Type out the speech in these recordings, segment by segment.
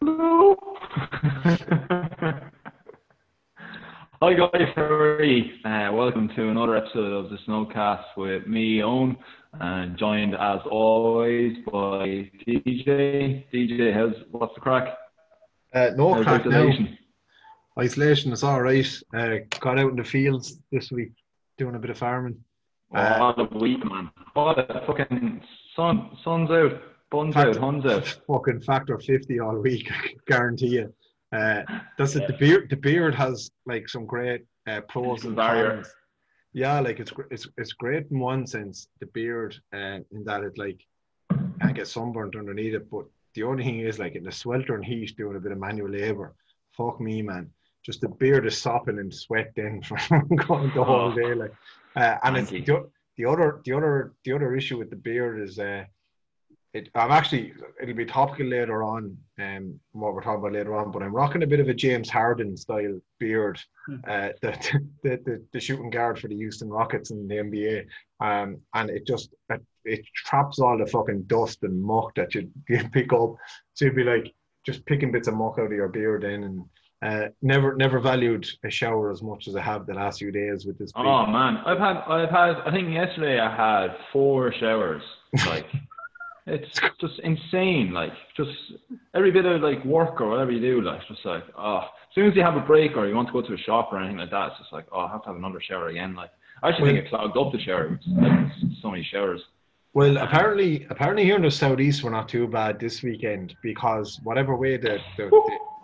Hi guys, how are you? Uh, welcome to another episode of the Snowcast with me, Owen, and joined as always by DJ. DJ, how's what's the crack? Uh, no How's crack now. isolation? Isolation is all right. Uh, got out in the fields this week doing a bit of farming. Uh, what a week, man! What a fucking sun, sun's out, buns out, huns out. Fucking factor 50 all week, I guarantee you. Uh, that's it. The beard, the beard has like some great uh, pros and cons. Yeah, like it's it's it's great in one sense, the beard, uh, in that it like I get sunburnt underneath it. But the only thing is like in the sweltering heat, doing a bit of manual labor. Fuck me, man. Just the beard is sopping and sweat then from going the whole day. Like, uh, and it's the, the other the other the other issue with the beard is uh, it. I'm actually it'll be topical later on, um, what we're talking about later on. But I'm rocking a bit of a James Harden style beard, uh, the, the the the shooting guard for the Houston Rockets in the NBA, um, and it just it, it traps all the fucking dust and muck that you, you pick up. So you'd be like just picking bits of muck out of your beard in and. Uh, never, never valued a shower as much as I have the last few days with this. big- Oh man, I've had, I've had, I think yesterday I had four showers. Like, it's just insane. Like, just every bit of like work or whatever you do, like, just like, oh, as soon as you have a break or you want to go to a shop or anything like that, it's just like, oh, I have to have another shower again. Like, I actually think it clogged up the shower. Like, so many showers. Well, apparently, apparently here in the southeast we're not too bad this weekend because whatever way the the,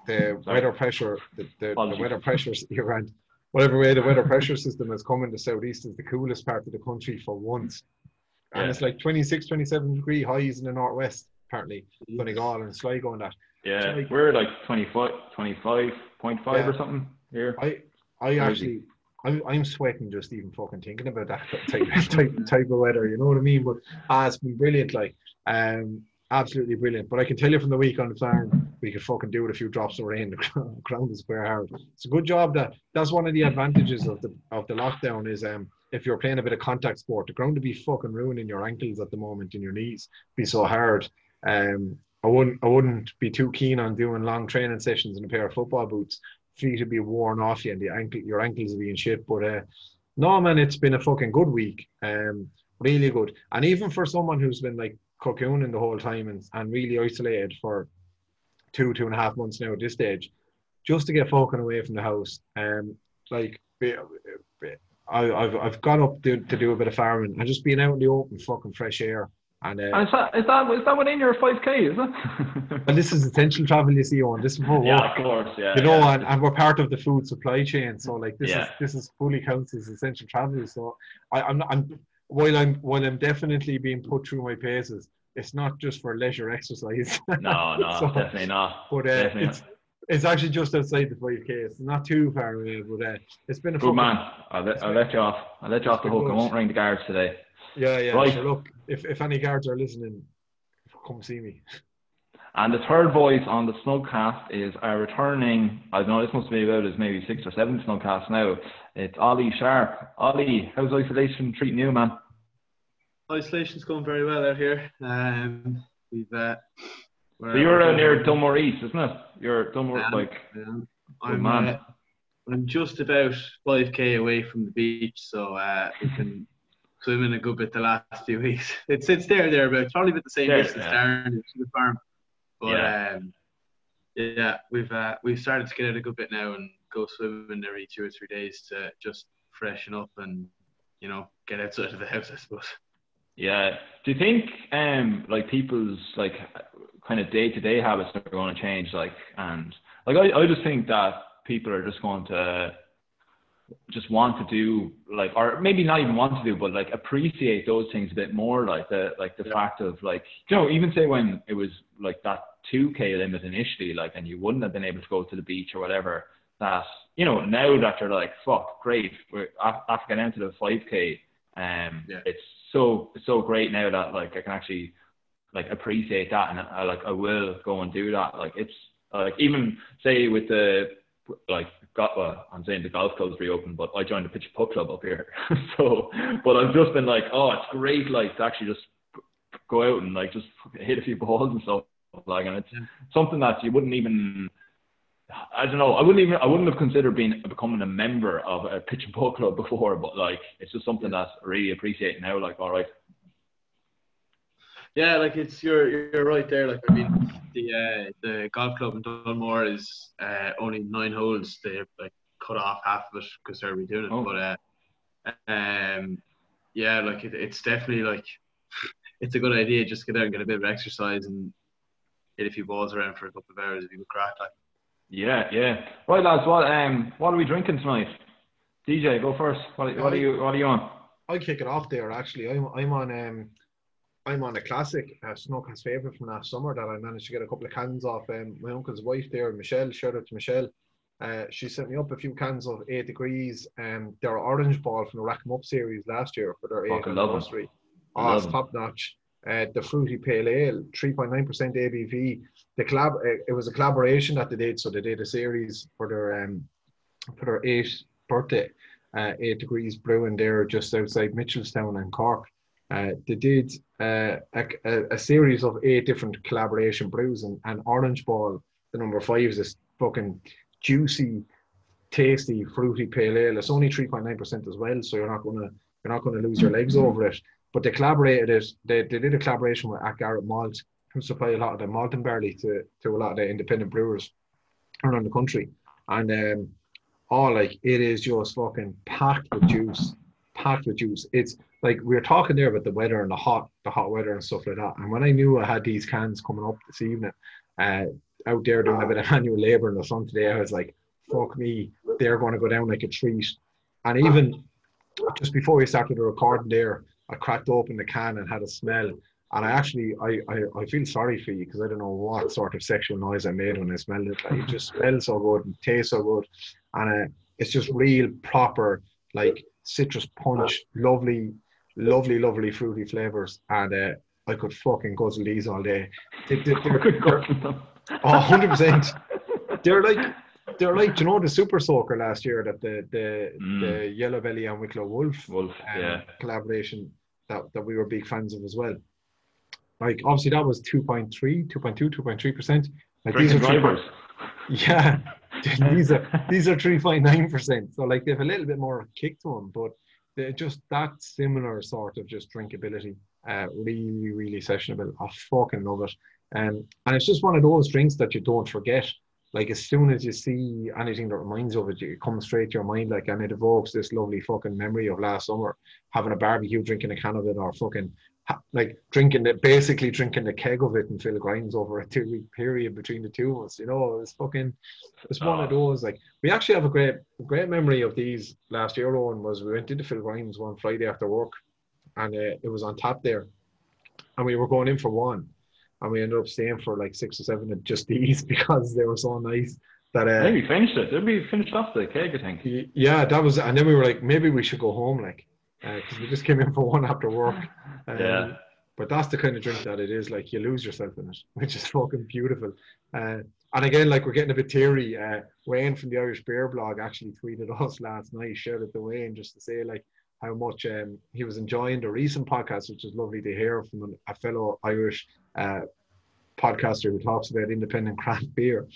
the, the weather pressure the, the, the weather pressure Iran, whatever way the weather pressure system has come in the southeast is the coolest part of the country for once, and Yeah. it's like 26, 27 degree highs in the northwest. Apparently, Donegal and Sligo and that. Yeah, like- we're like 25, 25.5 Yeah. or something here. I I Crazy. actually I'm, I'm sweating just even fucking thinking about that type, type type of weather. You know what I mean? But ah, it's been brilliant, like um, absolutely brilliant. But I can tell you from the week on the farm, we could fucking do with a few drops of rain. The ground is bare hard. It's a good job that that's one of the advantages of the of the lockdown is um if you're playing a bit of contact sport, the ground to be fucking ruining your ankles at the moment and your knees be so hard. Um, I wouldn't I wouldn't be too keen on doing long training sessions in a pair of football boots. Feet would be worn off you and the ankle your ankles would be in shit. But uh, no man, it's been a fucking good week. Um, really good. And even for someone who's been like cocooning the whole time and, and really isolated for two, two and a half months now at this stage, just to get fucking away from the house. Um, like I, I've I've got up to, to do a bit of farming and just being out in the open, fucking fresh air. And, uh, And is that, is that, is that within your 5K, is it? and this is essential travel, you see, on this is for yeah, work. of course, yeah. you know, yeah. and, and we're part of the food supply chain. So like this is this is fully counts as essential travel. So I, I'm not, I'm while I'm while I'm definitely being put through my paces, it's not just for leisure exercise. No, no, So- definitely not. But uh, Definitely it's it's actually just outside the 5k. It's not too far away, but uh, it's been a Good man. I'll let, I'll let you off. I'll let you off the hook. I won't ring the guards today. Yeah, yeah. Right. So look, if, if any guards are listening, come see me. And the third voice on the Snugcast is our returning, I don't know, this must be about his maybe six or seven Snugcast now. It's Ollie Sharp. Ollie, how's isolation treating you, man? Isolation's going very well out here. Um, we've uh, we're- So you're we're- out near Dunmore East, isn't it? You're Dunmore, Yeah. like, Um, I'm man. uh, I'm just about 5k away from the beach, so uh, we've been swimming a good bit the last few weeks. It's it's there thereabouts, probably about the same There, distance yeah. down to the farm. But Yeah. um, yeah, we've uh, we've started to get out a good bit now and go swimming every two or three days to just freshen up and you know get outside of the house, I suppose. Yeah. Do you think, um, like people's like kind of day to day habits are going to change? Like, and like I, I just think that people are just going to just want to do like, or maybe not even want to do, but like appreciate those things a bit more. Like the like the fact of like, you know, even say when it was like that two k limit initially, like, and you wouldn't have been able to go to the beach or whatever. That you know now that you're like, fuck, great, we're af- after getting into the five k. Um, Yeah. it's so it's so great now that like I can actually like appreciate that and I like I will go and do that. Like it's like even say with the like got well, I'm saying the golf club's reopened, but I joined the pitch and putt club up here. so but I've just been like, oh, it's great like to actually just go out and like just hit a few balls and stuff like and it's something that you wouldn't even I don't know. I wouldn't even. I wouldn't have considered being becoming a member of a pitch and putt club before, but like it's just something that I really appreciate now. Like, all right, Yeah, like it's you're you're right there. Like I mean, the uh, the golf club in Dunmore is uh, only nine holes. They like cut off half of it because they're redoing it. Oh. But uh, um, yeah, like it, it's definitely like it's a good idea. Just to get out and get a bit of exercise and hit a few balls around for a couple of hours if you would crack. Like yeah, yeah. Right, lads. What um, what are we drinking tonight? DJ, go first. What, what are you What are you on? I'll kick it off there. Actually, I'm I'm on um I'm on a classic uh, Snowcast favorite from last summer that I managed to get a couple of cans off. Um, my uncle's wife there, Michelle. Shout out to Michelle. Uh, she sent me up a few cans of eight degrees. Um, their orange ball from the Rack 'em Up series last year for their eighth Fucking love 'em. anniversary. I Oh, love it's top notch. Uh, the fruity pale ale, 3.9% ABV. The collab, uh, it was a collaboration that they did, so they did a series for their um for their eighth birthday. Uh, eight degrees brewing there just outside Mitchelstown and Cork. Uh, they did uh, a, a, a series of eight different collaboration brews, and, and Orange Ball, the number five, is this fucking juicy, tasty, fruity pale ale. It's only three point nine percent as well, so you're not gonna you're not gonna lose your legs over it. But they collaborated. They, they did a collaboration with Garrett Malt, who supply a lot of the malt and barley to to a lot of the independent brewers around the country, and um, oh, like it is just fucking packed with juice, packed with juice. It's like we were talking there about the weather and the hot, the hot weather and stuff like that. And when I knew I had these cans coming up this evening, uh, out there doing a bit of manual labor in the sun today, I was like, fuck me, they're going to go down like a treat. And even just before we started the recording there, I cracked open the can and had a smell. And I actually, I, I, I feel sorry for you because I don't know what sort of sexual noise I made when I smelled it. Like, it just smells so good and tastes so good. And uh, it's just real proper, like citrus punch, lovely, lovely, lovely fruity flavors. And uh, I could fucking guzzle these all day. They, they, they're, they're, Oh, 100%. they're like they're like you know the super soaker last year that the the, Mm. the yellow belly and wicklow wolf Wolf, um, yeah. collaboration that, that we were big fans of as well? Like obviously that was 2.3 2.2 2.3 percent. Like these are drivers. yeah. These are these are 3.9 percent. So like they have a little bit more kick to them but they're just that similar sort of just drinkability uh really really sessionable. I fucking love it. Um, and it's just one of those drinks that you don't forget like as soon as you see anything that reminds of it, it comes straight to your mind, like, and it evokes this lovely fucking memory of last summer having a barbecue, drinking a can of it, or fucking like drinking it, basically drinking the keg of it and Phil Grimes over a two week period between the two of us. You know, it was fucking, it's one of those. Like, we actually have a great, great memory of these last year. Owen was we went into Phil Grimes one Friday after work, and uh, it was on tap there, and we were going in for one and we ended up staying for like six or seven at just these because they were so nice that uh, Maybe finished it. Maybe finished off the keg? I think. yeah that was and then we were like maybe we should go home like because we just came in for one after work um, Yeah. but that's the kind of drink that it is like you lose yourself in it which is fucking beautiful uh, and again like we're getting a bit teary uh, Wayne from the Irish Beer blog actually tweeted us last night shout out to Wayne just to say like how much um, he was enjoying the recent podcast which is lovely to hear from a fellow Irish uh, podcaster who talks about independent craft beer.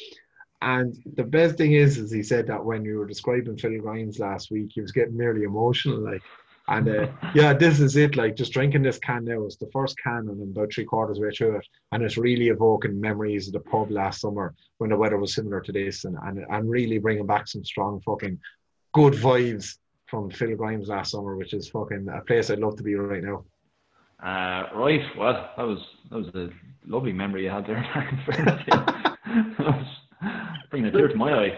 And the best thing is, is he said that when we were describing Phil Grimes last week, he was getting nearly emotional. Like, and uh, yeah, this is it. Like, just drinking this can now. It's the first can, and I'm about three quarters way through it, and it's really evoking memories of the pub last summer when the weather was similar to this, and and, and really bringing back some strong fucking good vibes from Phil Grimes last summer, which is fucking a place I'd love to be right now. Uh, right. Well, that was that was a lovely memory you had there. bringing a tear to my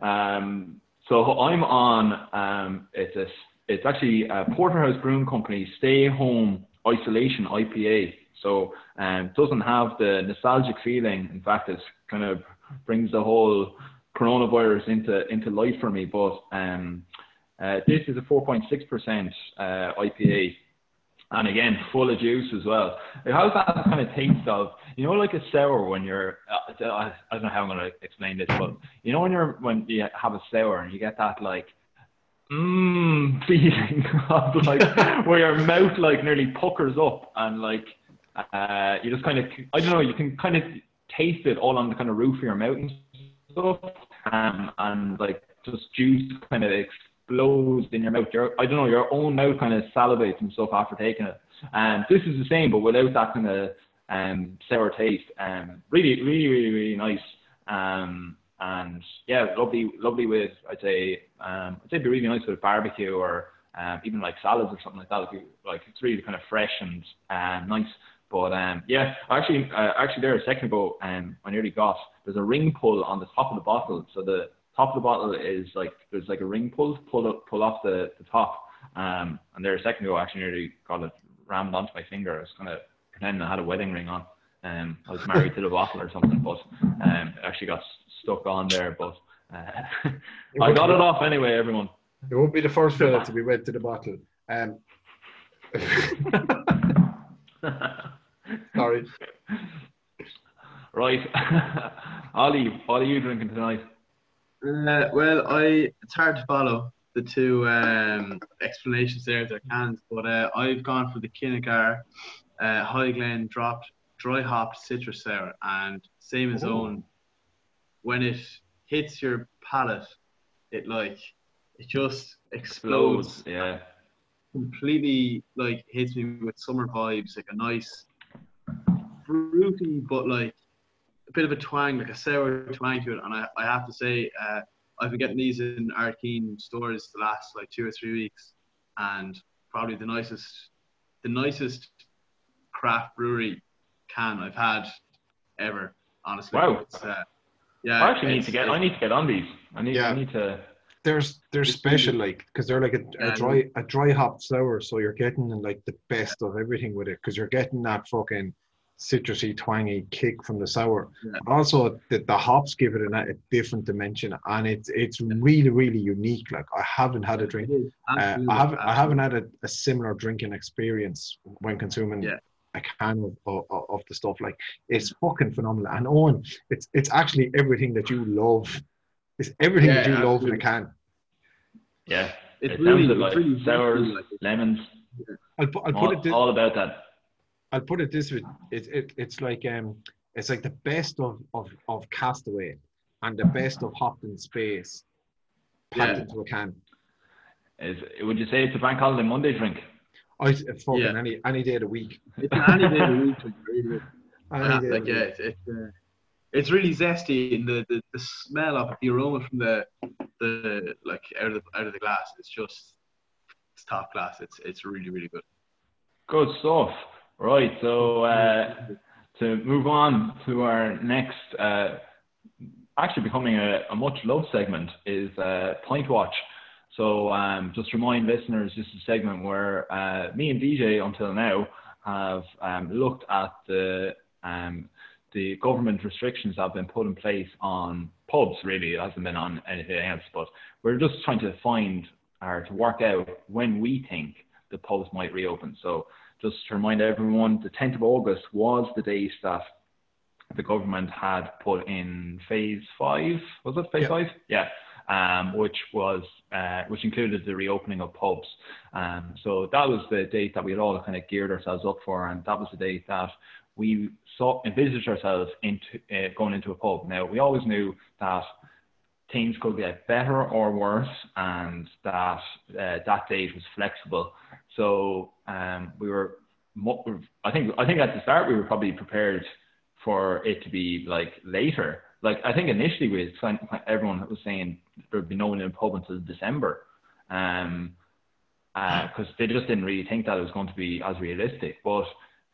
eye. Um, so I'm on. Um, it's a. It's actually a Porterhouse Brewing Company Stay Home Isolation IPA. So um, doesn't have the nostalgic feeling. In fact, it kind of brings the whole coronavirus into into life for me. But um, uh, this is a 4.6% uh, IPA and again full of juice as well. It has that kind of taste of you know like a sour when you're uh, I don't know how I'm gonna explain this, but you know when you're when you have a sour and you get that like mmm feeling of like where your mouth like nearly puckers up and like uh you just kind of I don't know you can kind of taste it all on the kind of roof of your mouth and stuff um and like just juice kind of explodes in your mouth. Your I don't know, your own mouth kind of salivates and stuff after taking it. And this is the same, but without that kind of um, sour taste. Um, really, really, really, really nice. Um, and yeah, lovely, lovely with I'd say um, I'd say it'd be really nice with barbecue or um, even like salads or something like that. If like it's really kind of fresh and um, nice. But um, yeah, actually, uh, actually, there a second ago, um, I nearly got there's a ring pull on the top of the bottle. So the top of the bottle is like there's like a ring pull, pull up, pull off the, the top. Um, and there a second ago, I actually nearly got it rammed onto my finger. I was kind of pretending I had a wedding ring on. Um, I was married to the bottle or something, but um, it actually got stuck on there. But uh, I got it off anyway. Everyone. It won't be the first fella to be wed to the bottle. Um, sorry. Right, Ollie, what are you drinking tonight? Uh, well, I it's hard to follow the two um, explanations there of their cans, but uh, I've gone for the Kinnegar uh, High Glen dropped dry hopped citrus sour, and same as Oh. own. When it hits your palate, it like it just explodes. Yeah. Completely like hits me with summer vibes, like a nice fruity, but like bit of a twang, like a sour twang to it. And I, I have to say, uh, I've been getting these in Ardkeen stores the last like two or three weeks, and probably the nicest, the nicest craft brewery can I've had ever. Honestly, Wow. It's, uh, yeah, I actually need to get. I need to get on these. I need. Yeah. I need to. There's they're special like because they're like a, a dry a dry hop sour, so you're getting like the best of everything with it because you're getting that fucking citrusy, twangy kick from the sour. Yeah. Also the, the hops give it a, a different dimension, and it's it's really really unique. Like I haven't had a drink. Uh, I haven't I haven't had a, a similar drinking experience when consuming Yeah. a can of, of, of the stuff. Like it's fucking phenomenal. And Owen, it's it's actually everything that you love. It's everything that you Yeah, love in a can. Yeah. It's it really, sounds like it's really sours, fruity, like lemons, I'll I'll put all, it this, all about that. I'll put it this way. It's it, it's like um it's like the best of of of Castaway and the best of Hopton Space packed Yeah. into a can. Is would you say it's a bank holiday Monday drink? I fucking Yeah. any any day of the week. It's any day of the week. Really good. Any Yeah, day like the yeah, it's it's, uh, it's really zesty and the, the, the smell of it, the aroma from the the like out of the out of the glass. It's just it's top class. It's it's really really good. Good stuff. Right. So uh, to move on to our next, uh, actually becoming a, a much loved segment is uh, Watch. So um, just remind listeners, this is a segment where uh, me and DJ until now have um, looked at the um, the government restrictions that have been put in place on pubs. Really, it hasn't been on anything else. But we're just trying to find or to work out when we think the pubs might reopen. So just to remind everyone, the 10th of August was the date that the government had put in phase five. Was it phase Yeah. five? Yeah. Um, which was uh, which included the reopening of pubs. Um, so that was the date that we had all kind of geared ourselves up for, and that was the date that we saw envisaged ourselves into uh, going into a pub. Now we always knew that things could get better or worse, and that uh, that date was flexible. So um, we were, I think, I think at the start we were probably prepared for it to be like later. Like I think initially we everyone was saying there'd be no one in the pub until December, um, because they just didn't really think that it was going to be as realistic. But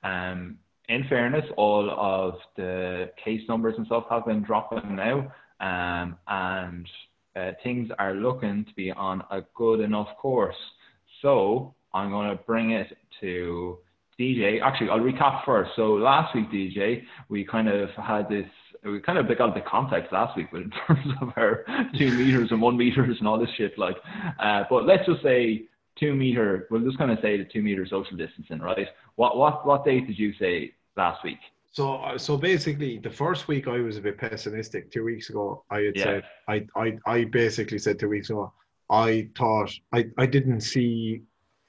um, in fairness, all of the case numbers and stuff have been dropping now, um, and uh, things are looking to be on a good enough course. So I'm going to bring it to DJ. Actually, I'll recap first. So last week, DJ, we kind of had this. We kind of got bit complex last week but in terms of our two meters and one meters and all this shit. Like, uh, but let's just say two meter. We'll just kind of say the two meter social distancing, right? What what what date did you say last week? So, uh, so basically, the first week I was a bit pessimistic. Two weeks ago, I had Yeah. said, I, I, I basically said two weeks ago, I thought I, I didn't see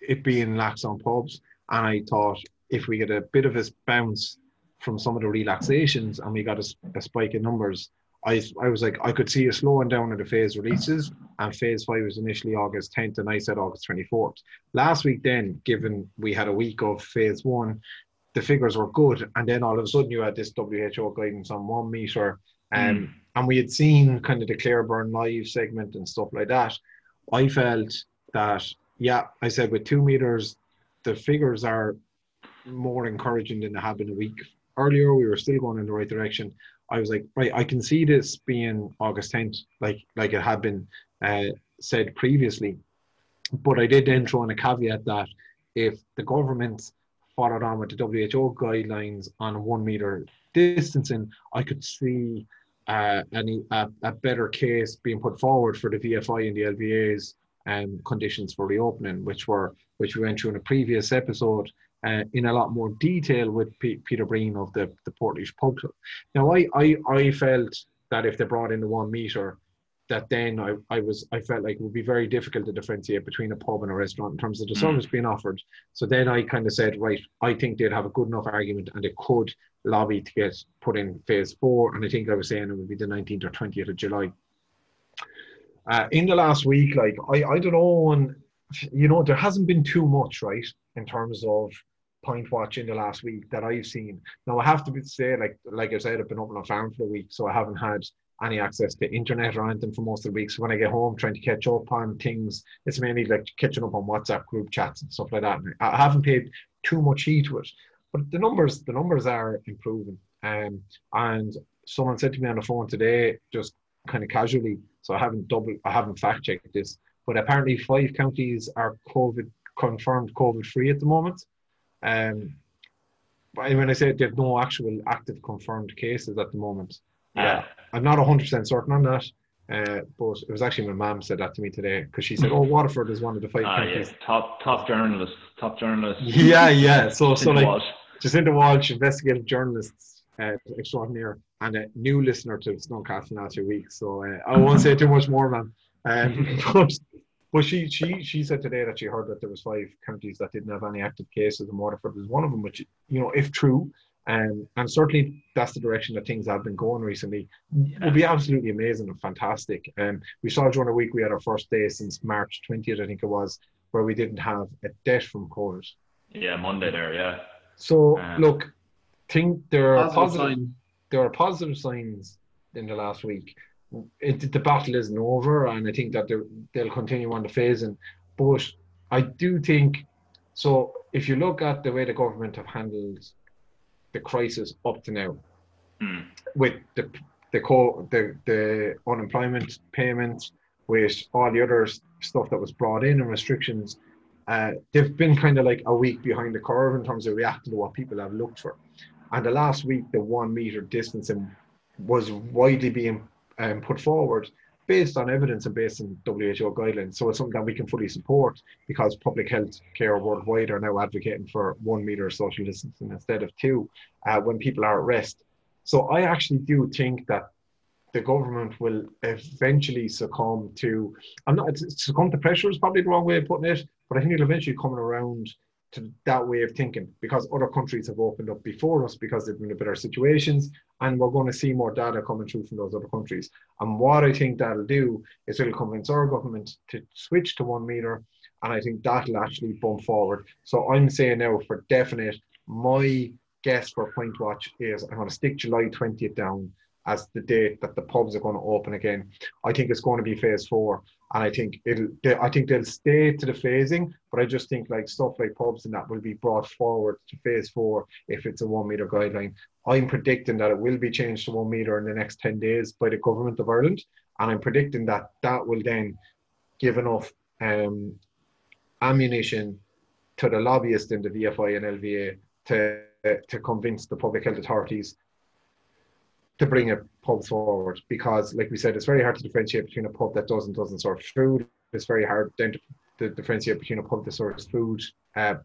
it being lax on pubs, and I thought if we get a bit of a bounce from some of the relaxations and we got a spike in numbers, I, I was like, I could see a slowing down of the phase releases, and phase five was initially August 10th, and I said August 24th. Last week, then, given we had a week of phase one, the figures were good, and then all of a sudden you had this WHO guidance on one meter, um, and we had seen kind of the Claire Byrne live segment and stuff like that. I felt that, yeah, I said with two meters, the figures are more encouraging than they have been a week earlier. We were still going in the right direction. I was like, right, I can see this being August 10th, like like it had been uh, said previously. But I did then throw in a caveat that if the government followed on with the WHO guidelines on one meter distancing, I could see uh, any a, a better case being put forward for the VFI and the LVA's um, conditions for reopening, which were which we went through in a previous episode uh, in a lot more detail with P- Peter Breen of the the Portlaoise Pub Club. Now, I, I I felt that if they brought in the one meter, that then I, I was I felt like it would be very difficult to differentiate between a pub and a restaurant in terms of the service being offered. So then I kind of said, right, I think they'd have a good enough argument and they could lobby to get put in phase four. And I think I was saying it would be the 19th or 20th of July. Uh, in the last week, like I, I don't know, and you know, there hasn't been too much, right, in terms of pint watch in the last week that I've seen. Now I have to say, like like I said, I've been up on a farm for a week, so I haven't had any access to internet or anything for most of the week. So when I get home trying to catch up on things, it's mainly like catching up on WhatsApp group chats and stuff like that. And I haven't paid too much heed to it. But the numbers, the numbers are improving. Um, and someone said to me on the phone today, just kind of casually, so I haven't double I haven't fact checked this, but apparently five counties are COVID confirmed COVID free at the moment. Um but when I say they've no actual active confirmed cases at the moment. Yeah. Uh, I'm not 100% certain on that. Uh, but it was actually my mom said that to me today because she said, "Oh, Waterford is one of the five yeah. counties." Top top journalist, top journalist. Yeah, yeah. So, so In the like, Walsh. Jacinta Walsh, investigative journalists uh, extraordinaire, and a new listener to Snowcast in the last few weeks. So uh, I won't say too much more, man. Um, but, but she she she said today that she heard that there was five counties that didn't have any active cases, and Waterford was one of them. Which you know, if true, um, and certainly that's the direction that things have been going recently, it would be absolutely amazing and fantastic. Um, we saw during the week we had our first day since March 20th, I think it was, where we didn't have a death from COVID. Yeah, Monday there. Yeah. So Um, look, think there are Positive positive, sign. There are positive signs in the last week. It, the battle isn't over, and I think that they'll continue on the phasing. But I do think so. If you look at the way the government have handled the crisis up to now, mm. with the the co the the unemployment payments, with all the other stuff that was brought in and restrictions, uh, they've been kind of like a week behind the curve in terms of reacting to what people have looked for. And the last week, the one meter distancing was widely being um, put forward based on evidence and based on WHO guidelines. So it's something that we can fully support because public health care worldwide are now advocating for one meter social distancing instead of two uh, when people are at rest. So I actually do think that the government will eventually succumb to, I'm not, succumb to pressure is probably the wrong way of putting it, but I think it'll eventually come around to that way of thinking because other countries have opened up before us because they've been in better situations and we're going to see more data coming through from those other countries. And what i think that'll do is it'll convince our government to switch to one meter and i think that'll actually bump forward. So i'm saying now for definite my guess for pint watch is i'm going to stick july 20th down as the date that the pubs are going to open again. I think it's going to be phase four, and I think it'll. They, I think they'll stay to the phasing, but I just think like stuff like pubs and that will be brought forward to phase four if it's a one meter guideline. I'm predicting that it will be changed to one meter in the next ten days by the government of Ireland, and I'm predicting that that will then give enough um, ammunition to the lobbyists in the VFI and LVA to to convince the public health authorities to bring a pub forward because, like we said, it's very hard to differentiate between a pub that does and doesn't serve food. It's very hard then to, differentiate between a pub that serves food uh,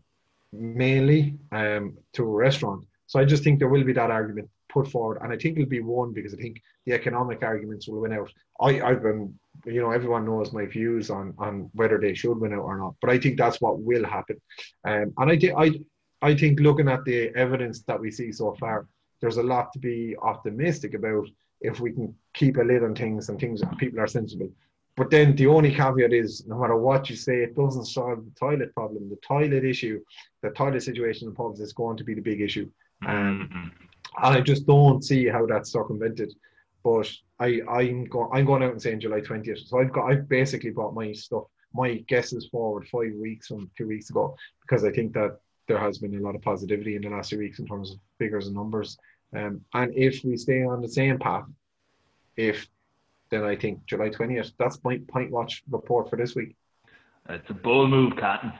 mainly um, to a restaurant. So I just think there will be that argument put forward, and I think it'll be won because I think the economic arguments will win out. I, I've been, you know, everyone knows my views on on whether they should win out or not, but I think that's what will happen. Um, and I, I, I think looking at the evidence that we see so far, there's a lot to be optimistic about if we can keep a lid on things and things people are sensible. But then the only caveat is no matter what you say, it doesn't solve the toilet problem. The toilet issue, the toilet situation in pubs is going to be the big issue. Um, Mm-hmm. and I just don't see how that's circumvented. But I, I'm going I'm going out and saying July 20th. So I've got I've basically brought my stuff, my guesses forward five weeks from two weeks ago because I think that there has been a lot of positivity in the last few weeks in terms of figures and numbers. Um, and if we stay on the same path, if then I think July 20th, that's my pint watch report for this week. It's a bold move, Cotton.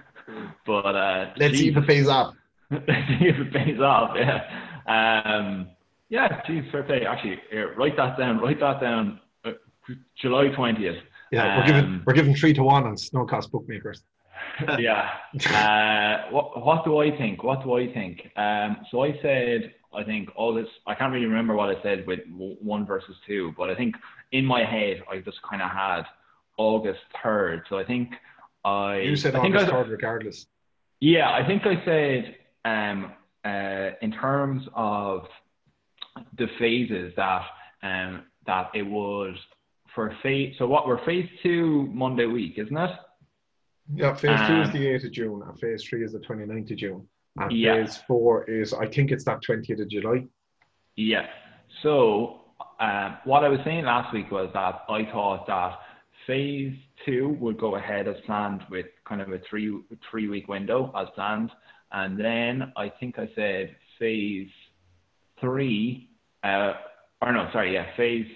but uh, Let's see if it pays off. Let's see if it pays off. Yeah. Um, yeah. Geez, fair play. Actually, here, write that down. Write that down. Uh, July twentieth. Yeah, we're giving we're giving three to one on snow cost bookmakers. yeah. Uh, what what do I think? What do I think? Um, so I said I think all this. I can't really remember what I said with w- one versus two, but I think in my head I just kind of had August third. So I think I. You said I think August I- third, regardless. yeah, I think I said um, uh, in terms of the phases that um, that it was for phase. So what we're phase two Monday week, isn't it? Yeah, phase two is Um, the 8th of June, and phase three is the 29th of June. And Yeah. phase four is, I think it's that 20th of July. Yeah. So um, what I was saying last week was that I thought that phase two would go ahead as planned with kind of a three three week window as planned, and then I think I said phase three, uh, or no, sorry, yeah, phase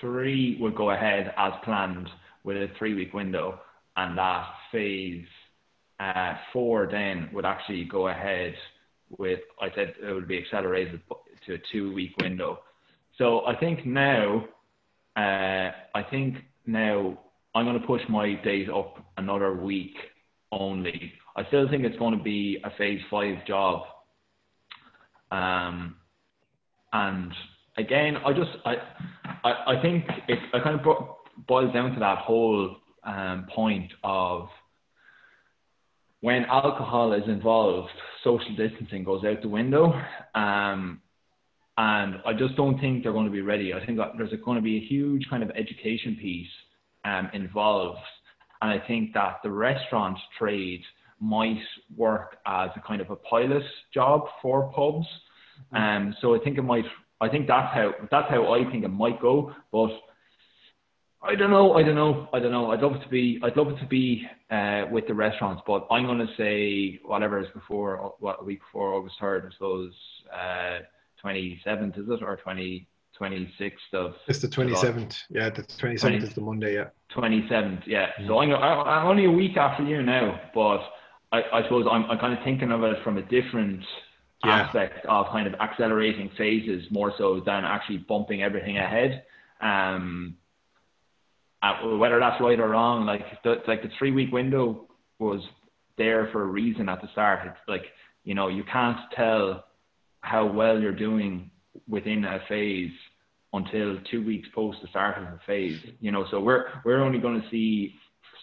three would go ahead as planned with a three week window, and that phase uh, four then would actually go ahead with, I said it would be accelerated to a two week window. So I think now, uh, I think now I'm going to push my days up another week only. I still think it's going to be a phase five job. Um, and again, I just, I, I, I think it, it kind of boils down to that whole um, point of when alcohol is involved, social distancing goes out the window. Um, and I just don't think they're going to be ready. I think that there's going to be a huge kind of education piece um, involved. And I think that the restaurant trade might work as a kind of a pilot job for pubs. Um, so I think it might. I think that's how that's how I think it might go. But I don't know. I don't know. I don't know. I'd love it to be. I'd love it to be uh, with the restaurants, but I'm going to say whatever is before what a week before August third. I suppose twenty uh, seventh is it or 20, 26th of. It's the twenty seventh. Yeah, the twenty seventh is the Monday. Yeah. Twenty seventh. Yeah. Mm. So I'm, I'm only a week after you now, but I, I suppose I'm, I'm kind of thinking of it from a different yeah. aspect of kind of accelerating phases more so than actually bumping everything ahead. Um, uh, whether that's right or wrong, like the like the three week window was there for a reason at the start. It's like you know you can't tell how well you're doing within a phase until two weeks post the start of the phase. You know, so we're we're only going to see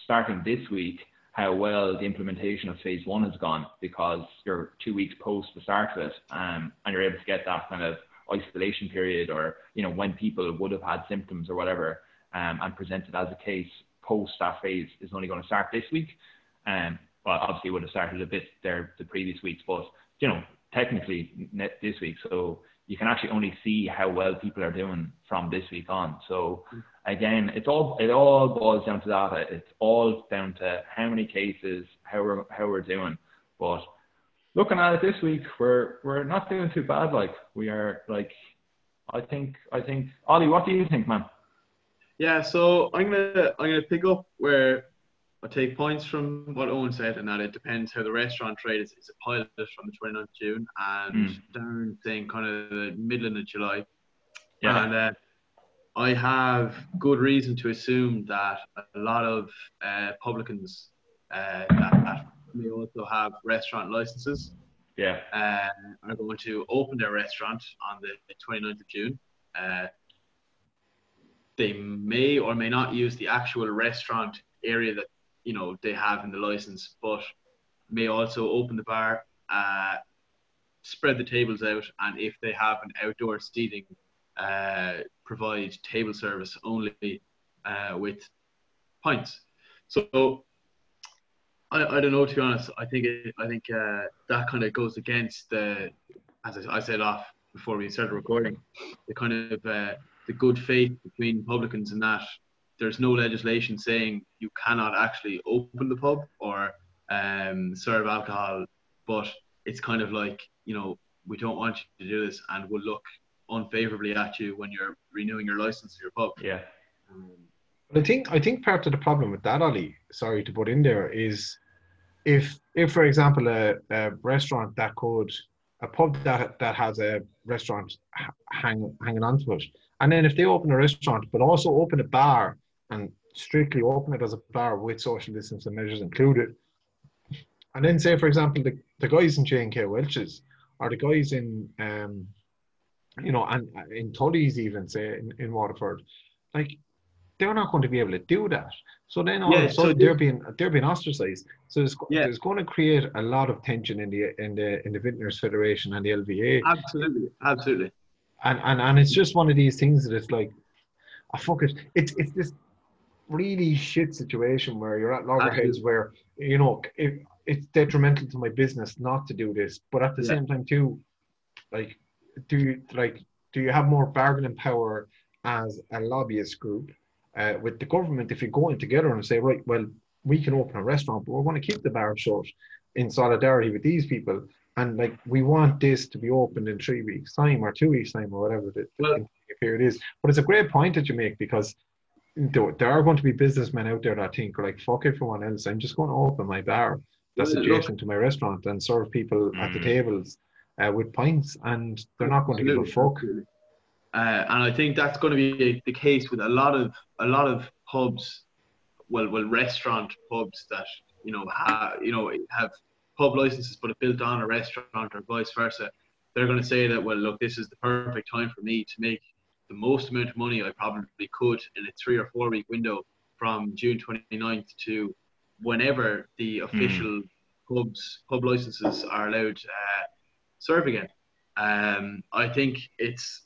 starting this week how well the implementation of phase one has gone because you're two weeks post the start of it, um, and you're able to get that kind of isolation period or you know when people would have had symptoms or whatever um, and presented as a case post that phase is only going to start this week. Um, well, obviously it would have started a bit there the previous weeks, but you know technically this week. So you can actually only see how well people are doing from this week on. So again, it's all it all boils down to that. It's all down to how many cases, how we're how we're doing. But looking at it this week, we're we're not doing too bad. Like we are like, I think I think Ollie, what do you think, man? Yeah, so I'm gonna I'm gonna pick up where I take points from what Owen said, and that it depends how the restaurant trade is. It's a pilot from the 29th of June, and mm. Darren saying kind of the middle of July. Yeah. And uh, I have good reason to assume that a lot of uh, publicans uh, that, that, may also have restaurant licenses. Yeah. Uh, are going to open their restaurant on the 29th of June. Uh, they may or may not use the actual restaurant area that you know they have in the license, but may also open the bar, uh, spread the tables out, and if they have an outdoor seating, uh, provide table service only uh, with pints. So I, I don't know to be honest. I think it, I think uh, that kind of goes against the, as I, I said off before we started recording, the kind of uh, the good faith between publicans and that there's no legislation saying you cannot actually open the pub or um, serve alcohol, but it's kind of like you know we don't want you to do this and we'll look unfavorably at you when you're renewing your license to your pub. Yeah. Um, but I think I think part of the problem with that, Ali, sorry to put in there, is if if for example a, a restaurant that could a pub that that has a restaurant hang, hanging on to it and then if they open a restaurant, but also open a bar and strictly open it as a bar with social distancing measures included, and then say, for example, the, the guys in J&K Walsh's or the guys in, um, you know, and in Tully's even, say, in, in Waterford, like, they're not going to be able to do that. So then all yeah, of a sudden so they're being they're being ostracized. So there's, yeah. there's going to create a lot of tension in the in the in the Vintners Federation and the LVA. Absolutely, absolutely and and and it's just one of these things that it's like, I oh, fuck it. It's it's this really shit situation where you're at loggerheads where you know it, it's detrimental to my business not to do this, but at the yeah. same time too, like, do you like do you have more bargaining power as a lobbyist group uh, with the government if you go in together and say right, well, we can open a restaurant, but we're going to keep the bar shut in solidarity with these people and like we want this to be opened in three weeks time or two weeks time or whatever the, well, period is but it's a great point that you make because there are going to be businessmen out there that think like fuck everyone else i'm just going to open my bar that's adjacent look, to my restaurant and serve people mm. at the mm. tables uh, with pints and they're not going to give a fuck uh, and I think that's going to be the case with a lot of a lot of pubs, well, well, restaurant pubs that you know have you know have pub licenses but are built on a restaurant or vice versa, they're going to say that, well, look, this is the perfect time for me to make the most amount of money I probably could in a three or four week window from June 29th to whenever the hmm. official mm. pubs pub licenses are allowed to uh, serve again. Um, I think it's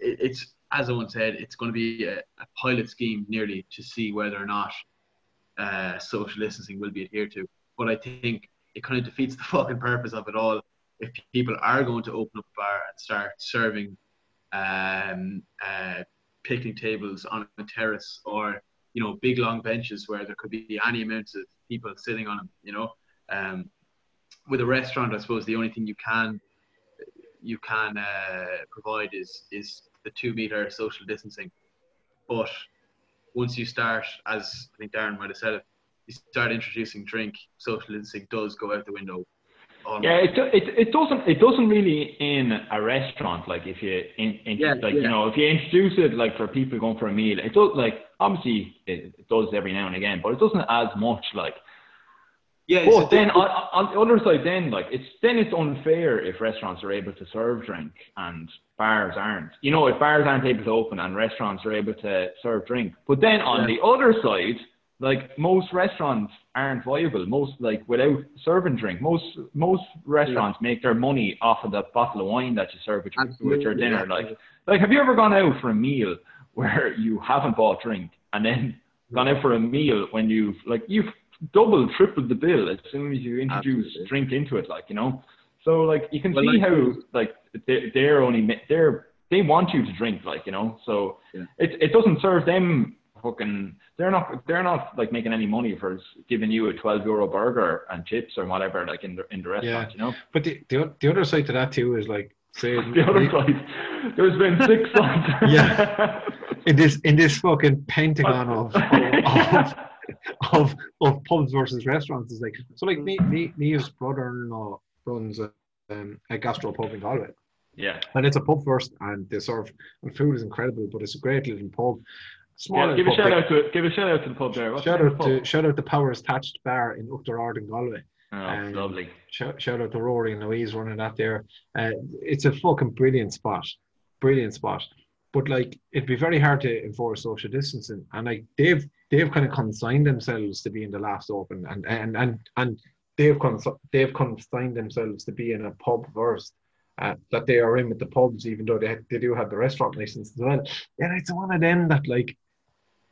it, it's as Owen said, it's going to be a, a, pilot scheme nearly to see whether or not uh, social distancing will be adhered to but I think it kind of defeats the fucking purpose of it all if people are going to open up a bar and start serving um, uh, picnic tables on a terrace or you know big long benches where there could be any amount of people sitting on them, you know. Um, with a restaurant, I suppose the only thing you can you can uh, provide is is the two meter social distancing. But once you start, as I think Darren might have said it, you start introducing drink, social distancing does go out the window. Yeah, it, it it doesn't it doesn't really in a restaurant like if you in, in Yeah, like yeah. you know if you introduce it like for people going for a meal it does like obviously it, it does every now and again but it doesn't as much like Yeah, but so then on, on the other side, then like it's then it's unfair if restaurants are able to serve drink and bars aren't. You know, if bars aren't able to open and restaurants are able to serve drink. But then on the other side, like most restaurants aren't viable. Most like without serving drink. Most most restaurants make their money off of the bottle of wine that you serve with, with your dinner. yeah. Like like have you ever gone out for a meal where you haven't bought drink and then gone out for a meal when you've like you've doubled, triple the bill as soon as you introduce Absolutely. drink into it, like you know. So like you can Well, see like- how like they, they're only they're they want you to drink, like you know. So Yeah. it it doesn't serve them fucking. They're not they're not like making any money for giving you a twelve euro burger and chips or whatever like in the in the restaurant, you know. But the, the the other side to that too is like say The other side, there's been six sides. Yeah. in this in this fucking pentagon of of, of of of pubs versus restaurants is like so like Ne- Ne- Neve's brother-in-law runs a, um, a gastro pub in Galway yeah. and it's a pub first and they serve and food is incredible but it's a great little pub small Yeah, give a shout like- out to give a shout out to the pub there. What's shout out the to shout out to Powers Thatched Bar in Oughterard in Galway Oh, um, lovely. Shout, shout out to Rory and Louise running that there. Uh, it's a fucking brilliant spot, brilliant spot. But like, it'd be very hard to enforce social distancing, and like they've they've kind of consigned themselves to being the last open, and and and and they've cons- they've consigned themselves to be in a pub first. Uh, that they are in with the pubs, even though they they do have the restaurant license as well. And it's one of them that like,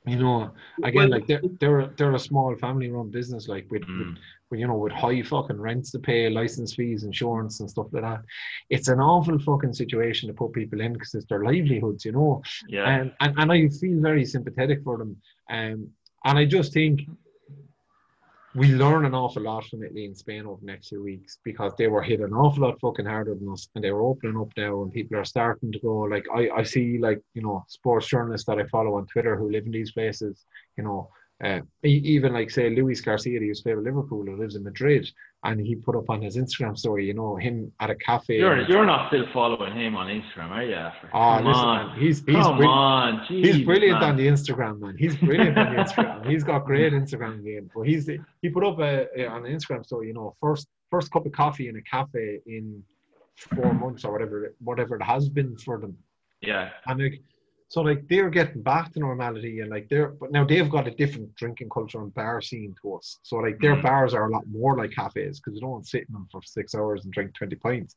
you know, again, Well- like they're they're they're a small family run business, like with Mm. with, you know, with high fucking rents to pay, license fees, insurance, and stuff like that. It's an awful fucking situation to put people in because it's their livelihoods, you know. Yeah. And, and and I feel very sympathetic for them. Um, and I just think we learn an awful lot from Italy and Spain over the next few weeks because they were hit an awful lot fucking harder than us, and they were opening up now, and people are starting to go. Like I, I see, like you know, sports journalists that I follow on Twitter who live in these places, you know, uh, even like say Luis Garcia, who's favorite Liverpool, who lives in Madrid, and he put up on his Instagram story, you know, him at a cafe. You're and- you're not still following him on Instagram, are you? After? Oh, Come listen, on. man, he's he's Come brill- on, He's brilliant man. on the Instagram, man. He's brilliant on the Instagram. He's got great Instagram game. But he's he put up a, a- on the Instagram story, you know, first first cup of coffee in a cafe in four months or whatever whatever it has been for them. Yeah, And like so like they're getting back to normality and like they're but now they've got a different drinking culture and bar scene to us. So like their Mhm. bars are a lot more like cafes because you don't sit in them for six hours and drink twenty pints.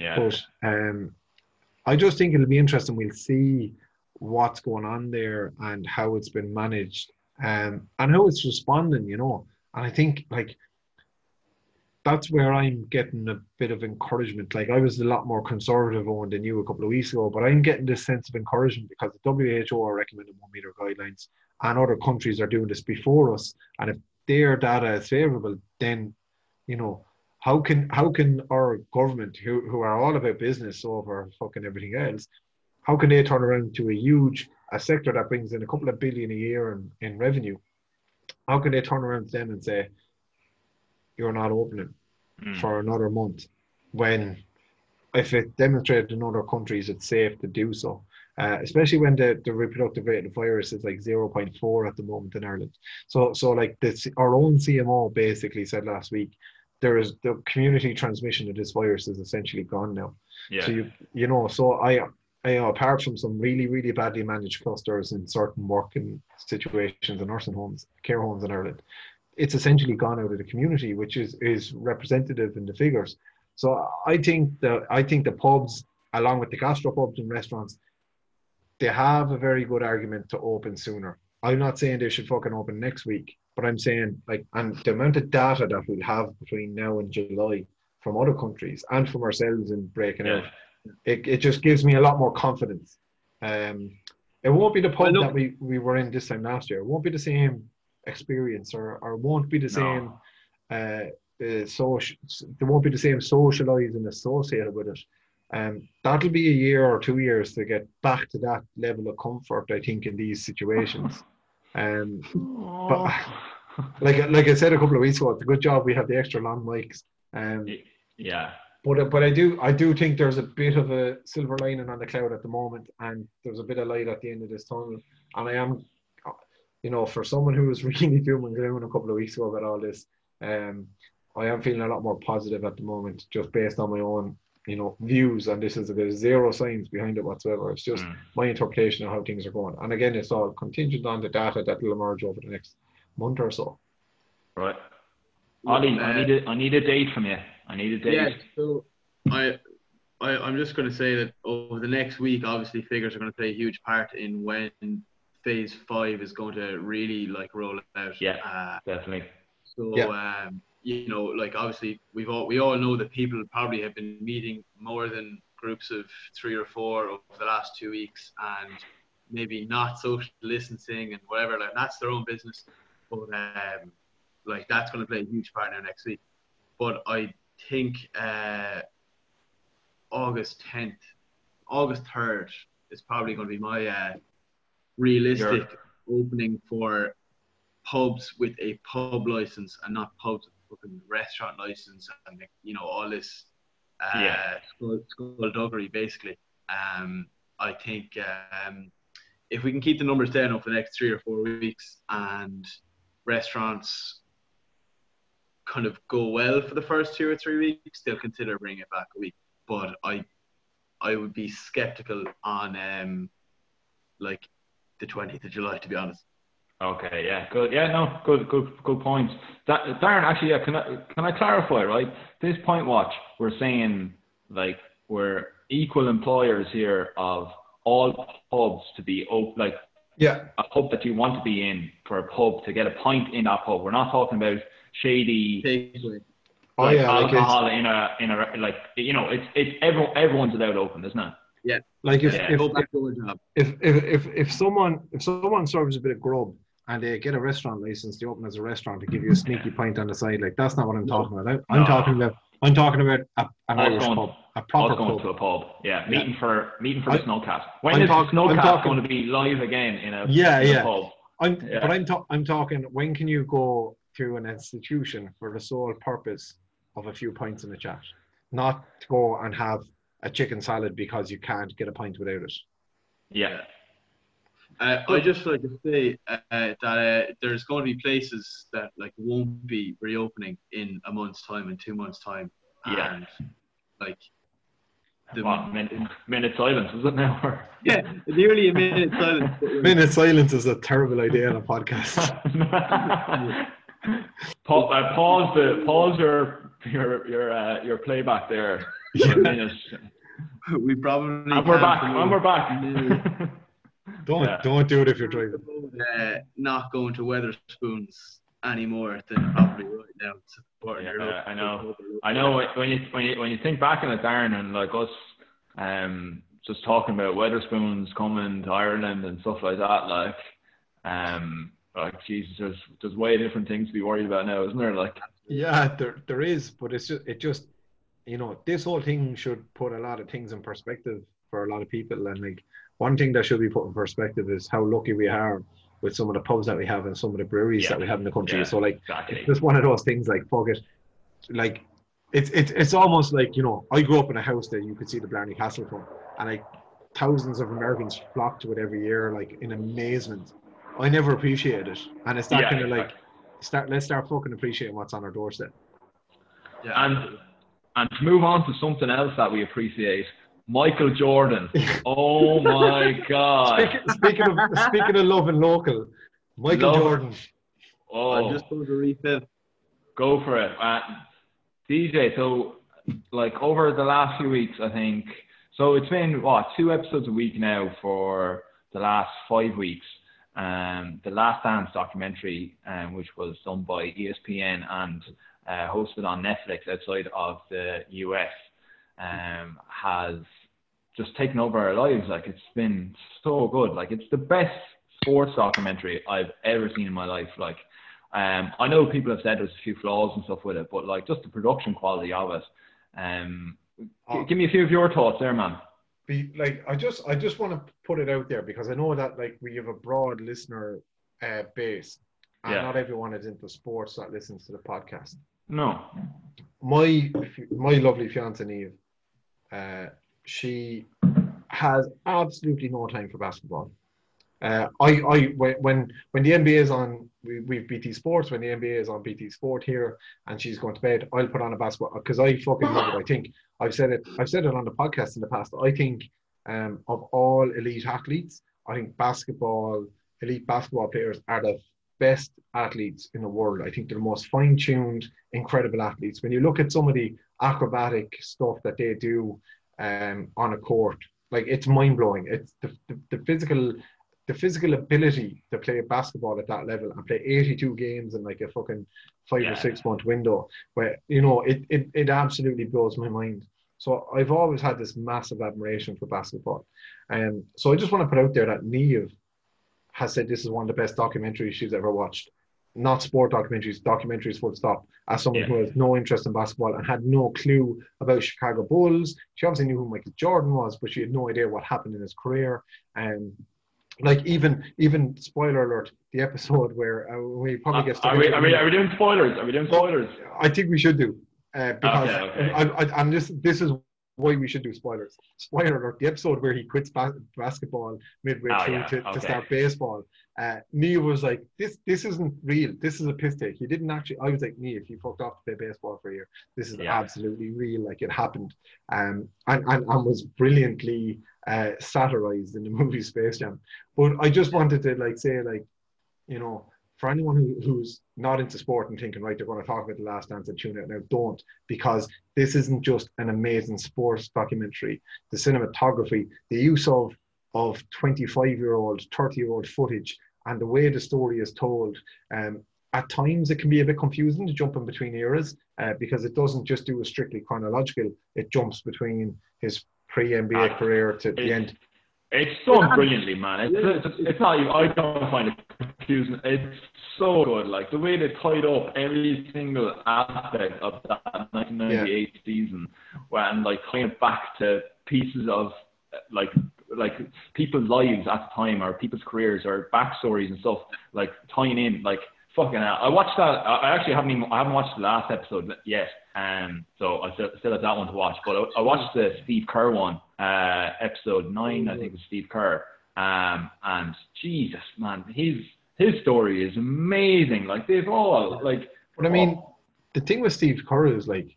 yeah. But um, I just think it'll be interesting. We'll see what's going on there and how it's been managed um, and how it's responding, you know. And I think like that's where I'm getting a bit of encouragement. Like I was a lot more conservative on than you a couple of weeks ago, but I'm getting this sense of encouragement because the WHO are recommending one meter guidelines and other countries are doing this before us. And if their data is favorable, then you know how can how can our government who, who are all about business over fucking everything else how can they turn around to a huge a sector that brings in a couple of billion a year in, in revenue how can they turn around to them and say you're not opening Mm. for another month when if it demonstrated in other countries it's safe to do so uh, especially when the, the reproductive rate of the virus is like 0.4 at the moment in Ireland so so like this our own CMO basically said last week there is the community transmission of this virus is essentially gone now yeah. so you you know, so I, I apart from some really really badly managed clusters in certain working situations in nursing homes, care homes in Ireland, it's essentially gone out of the community, which is is representative in the figures. So I think the I think the pubs, along with the gastropubs and restaurants, they have a very good argument to open sooner. I'm not saying they should fucking open next week, but I'm saying like, and the amount of data that we'll have between now and July, from other countries and from ourselves in breaking Yeah. out. It, it just gives me a lot more confidence. Um, it won't be the pub Well, that we, we were in this time last year. It won't be the same experience or, or won't be the same uh, the social, there won't be the same socializing associated with it. Um, that'll be a year or two years to get back to that level of comfort, I think, in these situations. Um, but like like I said a couple of weeks ago, it's a good job we have the extra long mics. Um, yeah. but but I do I do think there's a bit of a silver lining on the cloud at the moment, and there's a bit of light at the end of this tunnel. And I am, you know, for someone who was really doom and gloom a couple of weeks ago about all this, um, I am feeling a lot more positive at the moment, just based on my own, you know, views. And this is there's zero science behind it whatsoever. It's just Mm. my interpretation of how things are going. And again, it's all contingent on the data that will emerge over the next month or so. Right. Ollie, I Uh, need a I need a date from you. I need a date. Yeah, so I, I I'm just going to say that over the next week, obviously figures are going to play a huge part in when phase five is going to really like roll out. Yeah. Uh, Definitely. so Yeah. um, you know, like obviously we've all we all know that people probably have been meeting more than groups of three or four over the last two weeks, and maybe not social distancing and whatever. Like that's their own business, but um, like that's going to play a huge part now next week. But I think uh, August 10th, August 3rd is probably going to be my uh, realistic opening for pubs with a pub license and not pubs with a fucking restaurant license and you know all this uh, Yeah. skull, skullduggery basically. Um, I think um, if we can keep the numbers down over the next three or four weeks and restaurants kind of go well for the first two or three weeks, they'll consider bringing it back a week. But I, I would be skeptical on um, like the 20th of July, to be honest. Okay, yeah, good. Yeah, no, good, good, good points. That Darren, actually, yeah, can I can I clarify, right? This pint watch, we're saying like we're equal employers here of all pubs to be open, like Yeah, a pub that you want to be in for a pub to get a pint in that pub. We're not talking about shady Takeaway. oh like, yeah, like alcohol in a in a like you know it's it's everyone everyone's allowed open, isn't it? Like if, Yeah. if, Hope that's job. if, if if if someone if someone serves a bit of grub and they get a restaurant license, they open as a restaurant to give you a sneaky pint on the side. Like that's not what I'm talking about. I, I'm No. talking about I'm talking about a, an Us Irish going- pub, a Us proper going pub. to a pub, yeah, Yeah. meeting for meeting for I- the snowcast. When I'm is talk- the talking- going to be live again in a Yeah, in a yeah. pub? I'm Yeah. but I'm ta- I'm talking when can you go to an institution for the sole purpose of a few pints in a chat, not to go and have a chicken salad because you can't get a pint without it. Yeah, Uh, I just like to say uh, that uh, there's going to be places that like won't be reopening in a month's time, in two months' time, Yeah. and like the what minute, minute silence is it now? Yeah, nearly a minute silence. Minute silence is a terrible idea on a podcast. Pa- uh, pause the pause your your your uh, your playback there for we probably And we're can't back. promote, And we're back. Don't Yeah. don't do it if you're driving. uh, not going to Wetherspoons anymore than probably right now. supporting Yeah, your uh, I know. I know when- when you when you when you think back on it, Darren, and like us, um, just talking about Wetherspoons coming to Ireland and stuff like that, like, um, like Jesus, there's there's way different things to be worried about now, isn't there? Like, Yeah, there there is, but it's just it just you know this whole thing should put a lot of things in perspective for a lot of people, and like one thing that should be put in perspective is how lucky we are with some of the pubs that we have and some of the breweries Yeah. that we have in the country. Yeah, so like exactly. it's just one of those things like fuck it, like it's it's it's almost like you know I grew up in a house that you could see the Blarney Castle from, and like thousands of Americans flock to it every year like in amazement. I never appreciated it, and it's that Yeah, kind of like start let's start fucking appreciating what's on our doorstep. Yeah. And and to move on to something else that we appreciate, Michael Jordan. Oh my God! Speaking, speaking of speaking of love and local, Michael Love. Jordan. Oh, I'm just going to refill. Go for it. Uh, DJ, so like over the last few weeks, I think, so it's been what, two episodes a week now for the last five weeks. Um, the Last Dance documentary, um, which was done by ESPN and uh, hosted on Netflix outside of the US, um, has just taken over our lives. Like it's been so good. Like it's the best sports documentary I've ever seen in my life. Like um, I know people have said there's a few flaws and stuff with it, but like just the production quality of it. Um, Oh. Give me a few of your thoughts there, man. Be like I just I just want to put it out there because I know that like we have a broad listener uh, base, and Yeah. not everyone is into sports that listens to the podcast. No. my my lovely fiance Neve, uh, she has absolutely no time for basketball. Uh, I, I when when the NBA is on, we we've BT Sports. When the NBA is on BT Sport here, and she's going to bed, I'll put on a basketball because I fucking love it. I think I've said it. I've said it on the podcast in the past. I think um, of all elite athletes, I think basketball elite basketball players are the best athletes in the world. I think they're the most fine-tuned, incredible athletes. When you look at some of the acrobatic stuff that they do um, on a court, like it's mind-blowing. It's the, the, the physical the physical ability to play basketball at that level and play 82 games in like a fucking five Yeah. or six month window where you know it, it it absolutely blows my mind so I've always had this massive admiration for basketball and um, so I just want to put out there that Neve has said this is one of the best documentaries she's ever watched not sport documentaries documentaries full stop as someone Yeah. who has no interest in basketball and had no clue about Chicago Bulls she obviously knew who Michael Jordan was but she had no idea what happened in his career and like even even spoiler alert the episode where uh, we probably get stuck Are we, are, we, are we doing spoilers? Are we doing spoilers? I think we should do uh, because Okay, okay. I, I, I'm just this is why we should do spoilers. Spoiler alert: the episode where he quits bas- basketball midway Oh, through yeah, to, to start baseball. Uh, Neil was like, "This this isn't real. This is a piss take." He didn't actually. I was like, "Neil, if you fucked off to play baseball for a year, this is Yeah. absolutely real. Like it happened." Um, and and, and was brilliantly uh, satirized in the movie Space Jam. But I just wanted to like say like you know, for anyone who, who's not into sport and thinking, right, they're going to talk about the last dance and tune it now, don't, because this isn't just an amazing sports documentary. The cinematography, the use of of 25 year old, 30 year old footage, and the way the story is told. Um, at times, it can be a bit confusing to jump in between eras uh, because it doesn't just do a strictly chronological. It jumps between his pre NBA Ah, career to the end. It's done brilliantly, man. It's, it's, it's not I don't find it confusing. It's so good. Like the way they tied up every single aspect of that 1998 season, and like tying it back to pieces of like like people's lives at the time, or people's careers, or backstories and stuff. Like tying in, like fucking hell. I watched that. I actually haven't even. I haven't watched the last episode yet. Um, so I still, still have that one to watch. But I, I watched the Steve Kerr one, uh, episode nine. I think it was Steve Kerr. Um, and Jesus, man, his his story is amazing. Like they've all like. But I mean, the thing with Steve Kerr is like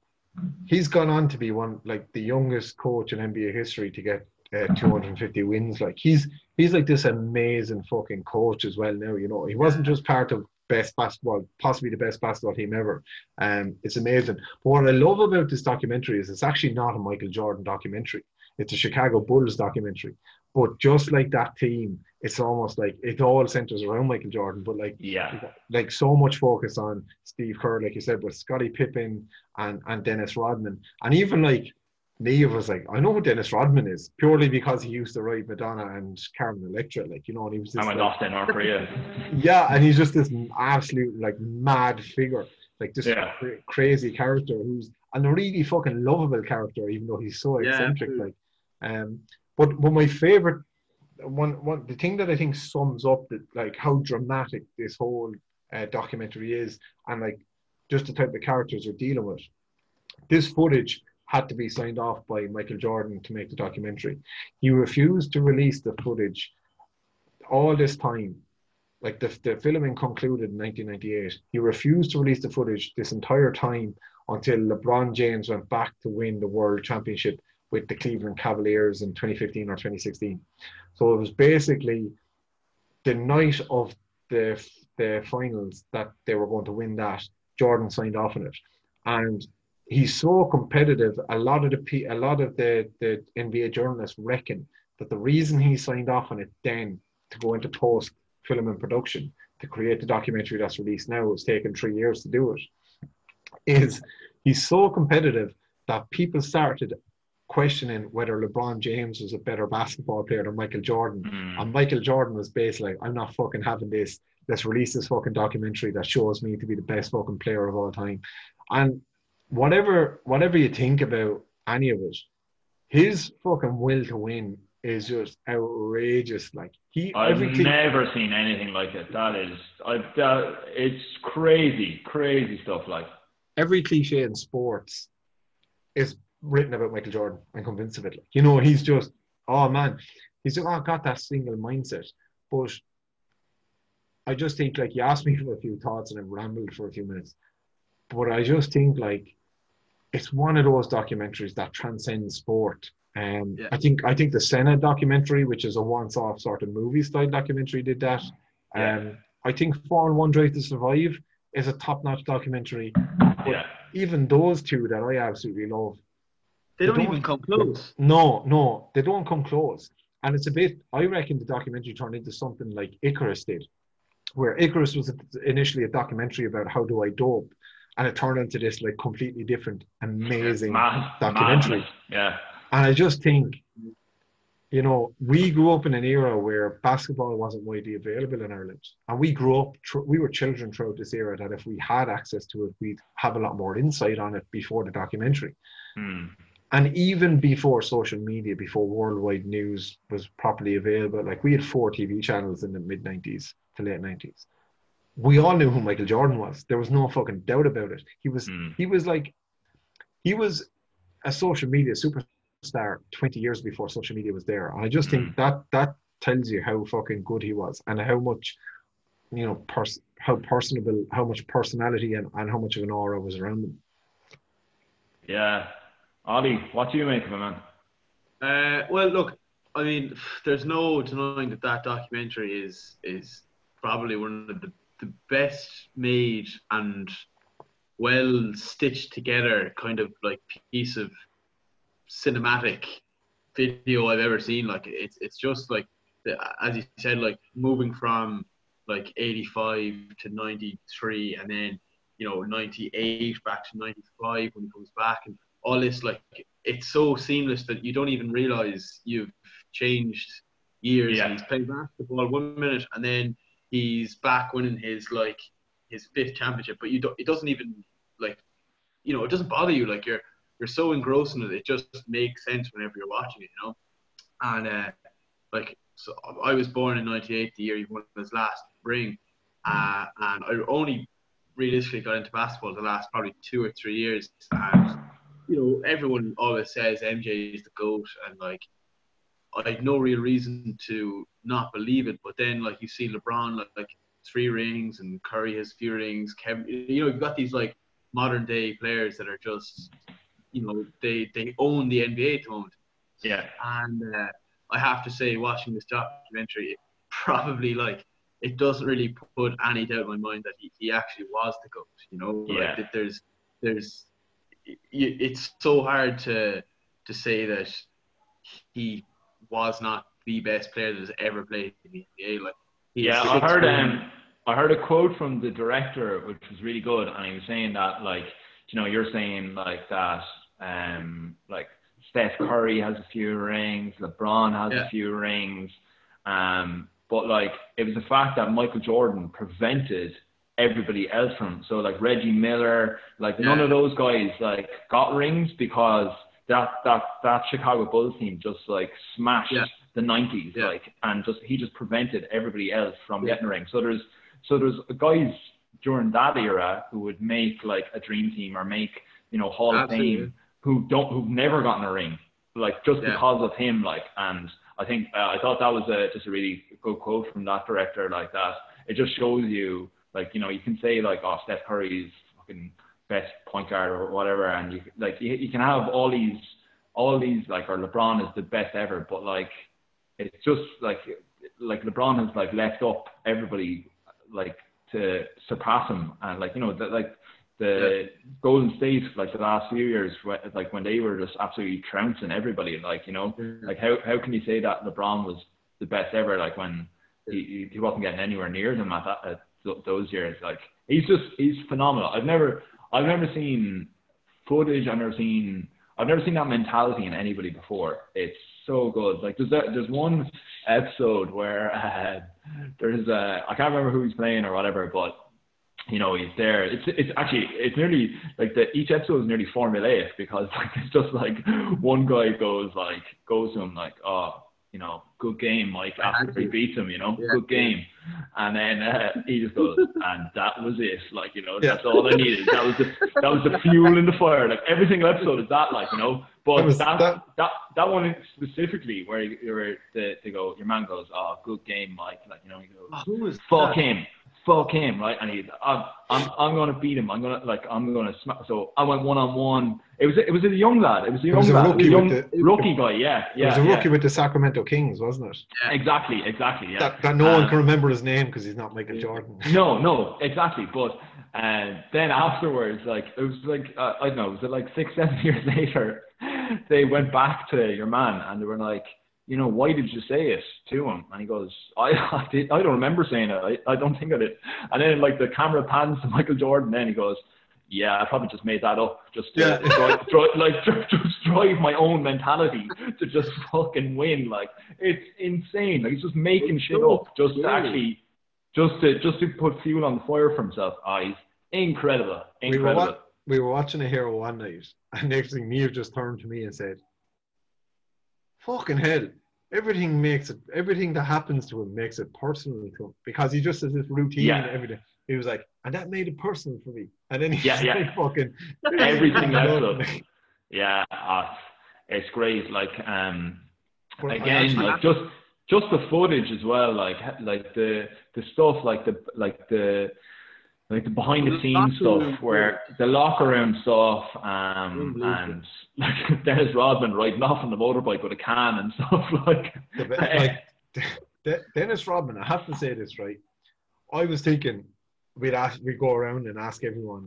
he's gone on to be one like the youngest coach in NBA history to get uh, 250 wins. Like he's he's like this amazing fucking coach as well. Now you know he wasn't just part of best basketball, possibly the best basketball team ever. Um, it's amazing. But what I love about this documentary is it's actually not a Michael Jordan documentary. It's a Chicago Bulls documentary. But just like that team, it's almost like it all centers around Michael Jordan. But like Yeah. like so much focus on Steve Kerr, like you said, with Scottie Pippen and and Dennis Rodman, and even like Neve was like, I know who Dennis Rodman is purely because he used to write Madonna and Carmen Electra, like you know, and he was I'm went like- off North Korea. yeah, and he's just this absolute like mad figure, like this Yeah. cra- crazy character who's and a really fucking lovable character, even though he's so eccentric. true. like, um, but but my favorite one one the thing that I think sums up that like how dramatic this whole uh, documentary is, and like just the type of characters they're dealing with. This footage had to be signed off by Michael Jordan to make the documentary. He refused to release the footage all this time like the, the filming concluded in 1998 he refused to release the footage this entire time until lebron james went back to win the world championship with the cleveland cavaliers in 2015 or 2016 so it was basically the night of the the finals that they were going to win that. Jordan signed off on it. And he's so competitive a lot of the a lot of the the nba journalists reckon that the reason he signed off on it then to go into post film and production to create the documentary that's released now. It's taken three years to do it. is he's so competitive that people started questioning whether LeBron James was a better basketball player than Michael Jordan. Mm. And Michael Jordan was basically like, I'm not fucking having this. Let's release this fucking documentary that shows me to be the best fucking player of all time. And whatever whatever you think about any of it, his fucking will to win is just outrageous. Like he I've everything never seen anything like it. That is, I've that, it's crazy, crazy stuff. Like, every cliche in sports is written about Michael Jordan. I'm convinced of it. Like, you know, he's just, oh man, he's just, oh, got that single mindset. But I just think, like, you asked me for a few thoughts and I've rambled for a few minutes. But I just think, like, it's one of those documentaries that transcends sport. Um, Yeah. I think I think the Senna documentary, which is a once-off sort of movie-style documentary, did that. Yeah. Um, I think Formula One Drive to Survive is a top-notch documentary. But yeah, even those two that I absolutely love, They don't don't- even come close. no, no, they don't come close. And it's a bit, I reckon the documentary turned into something like Icarus did, where Icarus was initially a documentary about how do I dope. And it turned into this like completely different, amazing Mad- documentary. Yeah, And I just think, you know, we grew up in an era where basketball wasn't widely available in Ireland. And we grew up, we were children throughout this era that if we had access to it, we'd have a lot more insight on it before the documentary. Hmm. And even before social media, before worldwide news was properly available, like we had four TV channels in the mid 90s to late 90s. We all knew who Michael Jordan was. There was no fucking doubt about it. He was, Mm. he was like, he was a social media superstar 20 years before social media was there. And I just think that that tells you how fucking good he was and how much, you know, pers- how personable, how much personality and, and how much of an aura was around him. yeah. Ollie, what do you make of it, man? Uh, well, look, I mean, there's no denying that that documentary is is probably one of the, the best made and well stitched together kind of like piece of cinematic video I've ever seen. Like it's it's just like the- as you said, like moving from like 85 to 93 and then you know 98 back to 95 when he comes back and all this like it's so seamless that you don't even realize you've changed years Yeah. and he's playing basketball one minute and then he's back winning his like his fifth championship but you don't it doesn't even like you know it doesn't bother you like you're you're so engrossed in it it just makes sense whenever you're watching it you know? And uh like so I was born in 98 the year he won his last ring. Uh, and I only realistically got into basketball the last probably two or three years. And you know everyone always says MJ is the GOAT and like I had no real reason to not believe it. But then like you see LeBron like, like three rings and Curry has few rings. Kevin you know you've got these like modern day players that are just you know they they own the NBA at the moment Yeah, and uh, I have to say, watching this documentary, it probably like it doesn't really put any doubt in my mind that he, he actually was the goat. You know, Yeah. like that there's there's it's so hard to to say that he was not the best player that has ever played in the NBA. Like, yeah. I heard um, I heard a quote from the director, which was really good, and he was saying that like, you know, you're saying like that, um, like Steph Curry has a few rings, LeBron has Yeah. a few rings, um, but like it was the fact that Michael Jordan prevented everybody else from. So like Reggie Miller, like none of those guys like got rings because that that that Chicago Bulls team just like smashed Yeah. the 90s, Yeah. like, and just he just prevented everybody else from Yeah. getting a ring. So there's so there's guys during that era who would make like a dream team or make you know Hall Absolutely. of Fame who don't who've never gotten a ring, like just Yeah. because of him, like. And I think uh, I thought that was a, just a really good quote from that director, like that. It just shows you, like you know, you can say like, oh, Steph Curry's fucking best point guard or whatever, and you like you, you can have all these, all these like, or LeBron is the best ever, but like, it's just like, like LeBron has like left up everybody like to surpass him, and like you know that like the Golden State like the last few years, like when they were just absolutely trouncing everybody, like you know, like how how can you say that LeBron was the best ever? Like when he he wasn't getting anywhere near them at that at those years. Like he's just he's phenomenal. I've never I've never seen footage. I've never seen. I've never seen that mentality in anybody before. It's so good. Like there's a, there's one episode where uh, there's a I can't remember who he's playing or whatever, but you know he's there. It's it's actually it's nearly like the each episode is nearly formulaic because like it's just like one guy goes like goes to him like oh you know good game Mike after he beats him you know Yeah. good game and then uh, he just goes and that was it like you know Yeah. that's all I needed that was the that was the fuel in the fire like every single episode is that like you know but That that, that- that that one specifically where where the, they go your man goes oh good game Mike like you know he goes Oh, Who fuck that? him, fuck him, right? And he, I'm, I'm, I'm gonna beat him. I'm gonna like, I'm gonna smack. So I went one on one. It was, it was a young lad. It was a young was a lad. rookie young the- rookie guy. Yeah, He yeah. was a yeah. rookie with the Sacramento Kings, wasn't it? Yeah, Exactly, exactly. Yeah. That, that no one Um, can remember his name because he's not Michael Jordan. no, no, exactly. But uh, then afterwards, like it was like uh, I don't know, was it like six, seven years later? They went back to your man and they were like, you know, why did you say it to him? And he goes, I, I did, I don't remember saying it. I, I don't think I did. And then like the camera pans to Michael Jordan. Then he goes, yeah, I probably just made that up, just to Yeah. drive, drive, like just drive my own mentality to just fucking win. Like it's insane. Like he's just making It's shit so up just to actually just to just to put fuel on the fire for himself. Ah, he's incredible, We were, incredible. wa- we were watching a hero one night, and next thing Neve just turned to me and said, "Fucking hell." Everything makes it. Everything that happens to him makes it personal to him because he just has this routine Yeah. and everything. He was like, and that made it personal for me. And then he's Yeah, yeah. like, fucking Everything else, yeah, ah, it's great. Like um, again, like just just the footage as well. Like like the the stuff, like the like the like the behind the The scenes stuff, room where the locker room stuff, um, and like Dennis Rodman riding off on the motorbike with a can and stuff like. the be- like De- Dennis Rodman, I have to say this right. I was thinking we'd ask, we'd go around and ask everyone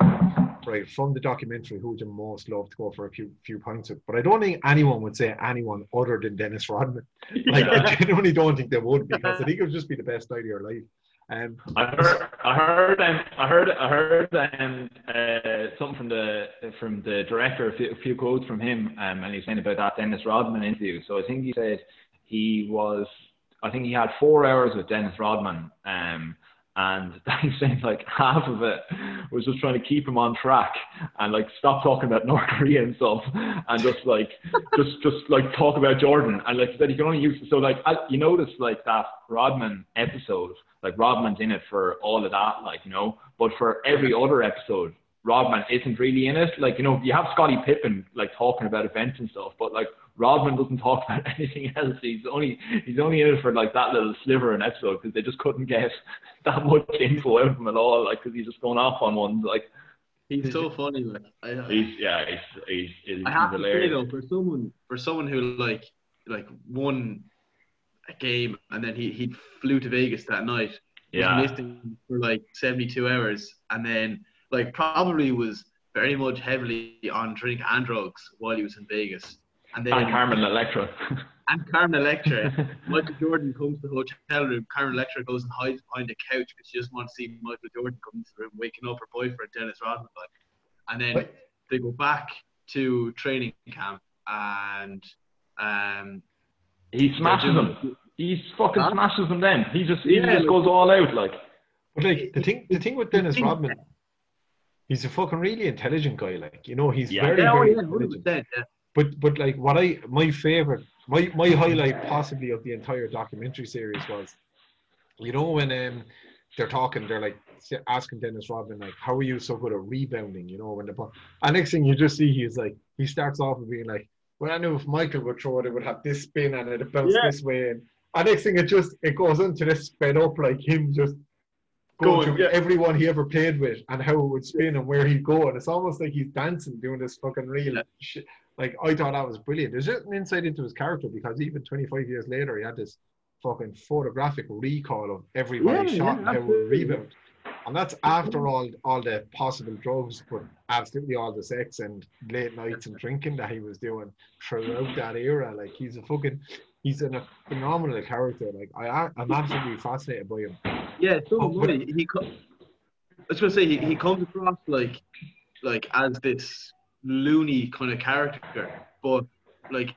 right from the documentary who would you most love to go for a few few points with. But I don't think anyone would say anyone other than Dennis Rodman. Like I genuinely don't think they would because I think it would just be the best night of your life. Um, I heard, I heard, um, I heard, I heard um, uh, something from the from the director, a few, a few quotes from him, um, and he was saying about that Dennis Rodman interview. So I think he said he was, I think he had four hours with Dennis Rodman, um, and he's saying like half of it was just trying to keep him on track and like stop talking about North Korea and stuff, and just like just just like talk about Jordan, and like he said he can only use so like I, you notice like that Rodman episode like Rodman's in it for all of that, like, you know, but for every other episode, Rodman isn't really in it. Like, you know, you have Scottie Pippen like talking about events and stuff, but like Rodman doesn't talk about anything else. He's only he's only in it for like that little sliver in episode because they just couldn't get that much info out of him at all. Like, because he's just going off on one. Like, He's so funny. Like I, he's yeah, he's he's, he's, I have he's to say hilarious. though, for someone for someone who like like won a game and then he he flew to Vegas that night, Yeah. was missing for like seventy two hours, and then like probably was very much heavily on drink and drugs while he was in Vegas, and then And Carmen Electra. and Carmen Electra. Michael Jordan comes to the hotel room. Carmen Electra goes and hides behind the couch because she doesn't want to see Michael Jordan come into the room, waking up her boyfriend Dennis Rodman. Like, and then What? they go back to training camp and um, he smashes they're them. He fucking Huh? smashes them. Then he just he Yeah, just like- goes all out. Like, but like the thing, the thing with Dennis thing- Rodman, he's a fucking really intelligent guy. Like you know, he's Yeah. very, Yeah, oh, yeah, intelligent. 100%, yeah. But but like what I my favorite my my highlight possibly of the entire documentary series was, you know when um they're talking they're like asking Dennis Rodman like how are you so good at rebounding you know when the ball and next thing you just see he's like he starts off with being like well I knew if Michael would throw it it would have this spin and it bounce Yeah. this way and, and next thing it just it goes into this sped up like him just going Going, through yeah. everyone he ever played with and how it would spin and where he'd go and it's almost like he's dancing doing this fucking real Yeah. shit like I thought that was brilliant. There's just an insight into his character because even 25 years later, he had this fucking photographic recall of everybody Yeah, shot yeah, and how it would absolutely. rebound. And that's after all all the possible drugs, but absolutely all the sex and late nights and drinking that he was doing throughout that era. Like he's a fucking, he's an, a phenomenal character. Like I, I'm absolutely fascinated by him. Yeah, so Oh, but-. He, co- I was gonna say he, he comes across like like as this loony kind of character, but like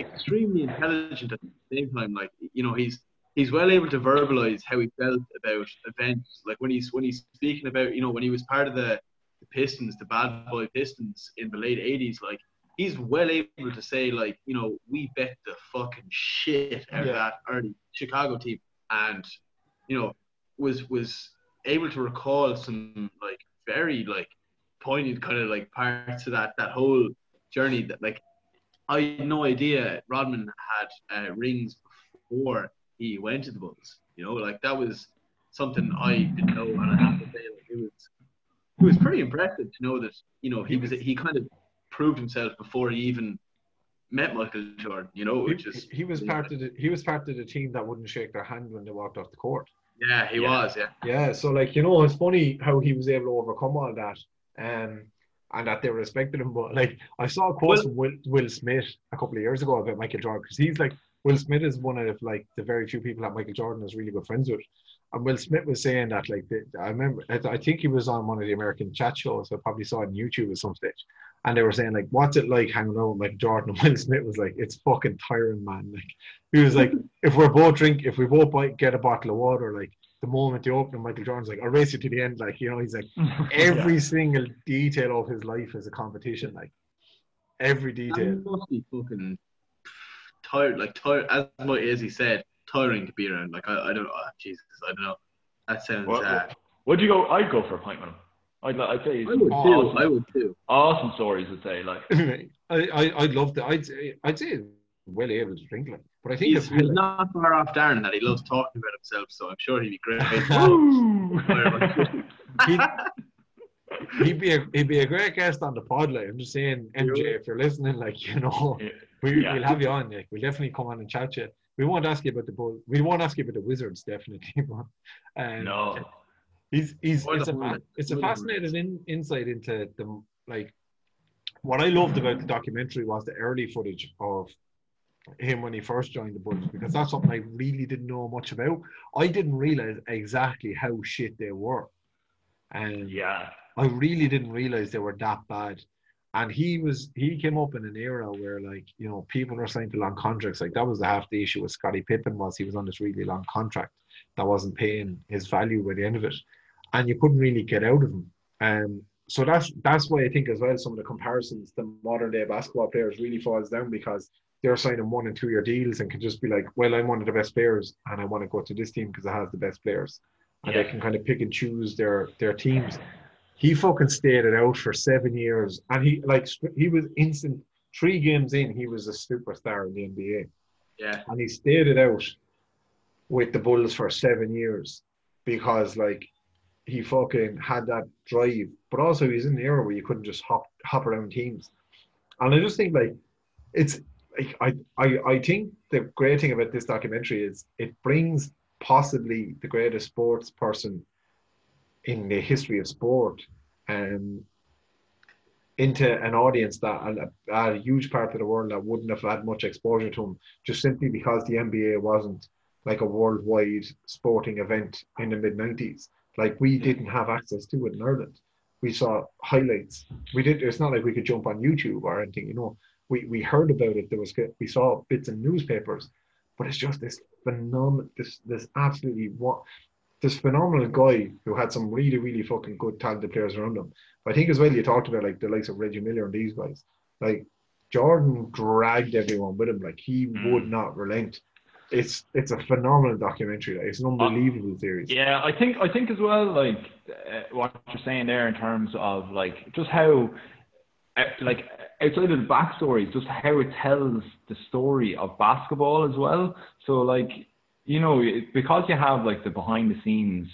extremely intelligent at the same time. Like you know, he's he's well able to verbalize how he felt about events. Like when he's when he's speaking about you know when he was part of the, the Pistons, the bad boy Pistons in the late '80s, like he's well able to say like you know we bet the fucking shit out Yeah. of that early Chicago team, and you know was was able to recall some like very like poignant kind of like parts of that that whole journey that like I had no idea Rodman had uh, rings before he went to the Bulls. You know, like that was something I didn't know, and I have to say, like, it was it was pretty impressive to know that you know he was he kind of proved himself before he even met Michael Jordan. You know, which is he, he was part of the he was part of the team that wouldn't shake their hand when they walked off the court. yeah, he Yeah. was yeah. Yeah, so like you know, it's funny how he was able to overcome all that, um, and that they respected him. But like I saw a quote from Will, Will Smith a couple of years ago about Michael Jordan because he's like Will Smith is one of like the very few people that Michael Jordan is really good friends with, and Will Smith was saying that like the, I remember I I think he was on one of the American chat shows. I probably saw it on YouTube at some stage. And they were saying like, "What's it like hanging out with Michael Jordan?" And Will Smith was like, "It's fucking tiring, man." Like he was like, "If we're both drink, if we both buy, get a bottle of water, like the moment you open Michael Jordan's like, I'll race you to the end. Like, you know, he's like, every single detail of his life is a competition. Like, every detail. That must be fucking tired, like tired. As much as he said, tiring to be around. Like I, I don't know. Oh, Jesus, I don't know. That sounds. What- uh, Would you go? I'd go for a pint with him. I'd, li- I'd say I would awesome, too. I would too. awesome stories. I'd say like I, I, I'd love to. I'd I'd say well able to drink like, but I think He's, he's not far off Darren that he loves talking about himself, so I'm sure he'd be great. he'd, he'd be a he'd be a great guest on the pod. Like, I'm just saying, MJ, if you're listening, like, you know, Yeah. we, Yeah. we'll have you on. Like, we'll definitely come on and chat to you. We won't ask you about the bull. We won't ask you about the wizards, definitely. But, um, no. He's he's Or it's a fa- it's a Or the fascinating in, insight into the like what I loved about the documentary was the early footage of him when he first joined the Bulls because that's something I really didn't know much about. I didn't realize exactly how shit they were, and Yeah. I really didn't realize they were that bad. And he was he came up in an era where like you know people were signed to long contracts. Like that was the half the issue with Scottie Pippen was he was on this really long contract that wasn't paying his value by the end of it, and you couldn't really get out of him. Um, so that's that's why I think as well some of the comparisons to modern day basketball players really falls down because they're signing one and two year deals and can just be like, well, I'm one of the best players and I want to go to this team because it has the best players, and they can kind of pick and choose their their teams. He fucking stayed it out for seven years, and he like he was instant. Three games in, he was a superstar in the NBA, Yeah. and he stayed it out with the Bulls for seven years because like he fucking had that drive, but also he's in the era where you couldn't just hop hop around teams, and I just think like it's I I I think the great thing about this documentary is it brings possibly the greatest sports person in the history of sport um, into an audience that a, a huge part of the world that wouldn't have had much exposure to him just simply because the NBA wasn't like a worldwide sporting event in the mid 90s. Like we didn't have access to it in Ireland. We saw highlights. We did. It's not like we could jump on YouTube or anything. You know, we we heard about it. There was we saw bits in newspapers, but it's just this phenomenal, this this absolutely what this phenomenal guy who had some really, really fucking good talented players around him. But I think as well you talked about like the likes of Reggie Miller and these guys. Like Jordan dragged everyone with him. Like he Mm. would not relent. It's it's a phenomenal documentary. Like, it's an unbelievable series. Yeah, I think I think as well, like uh, what you're saying there in terms of like just how, uh, like outside of the backstory, just how it tells the story of basketball as well. So like you know because you have like the behind the scenes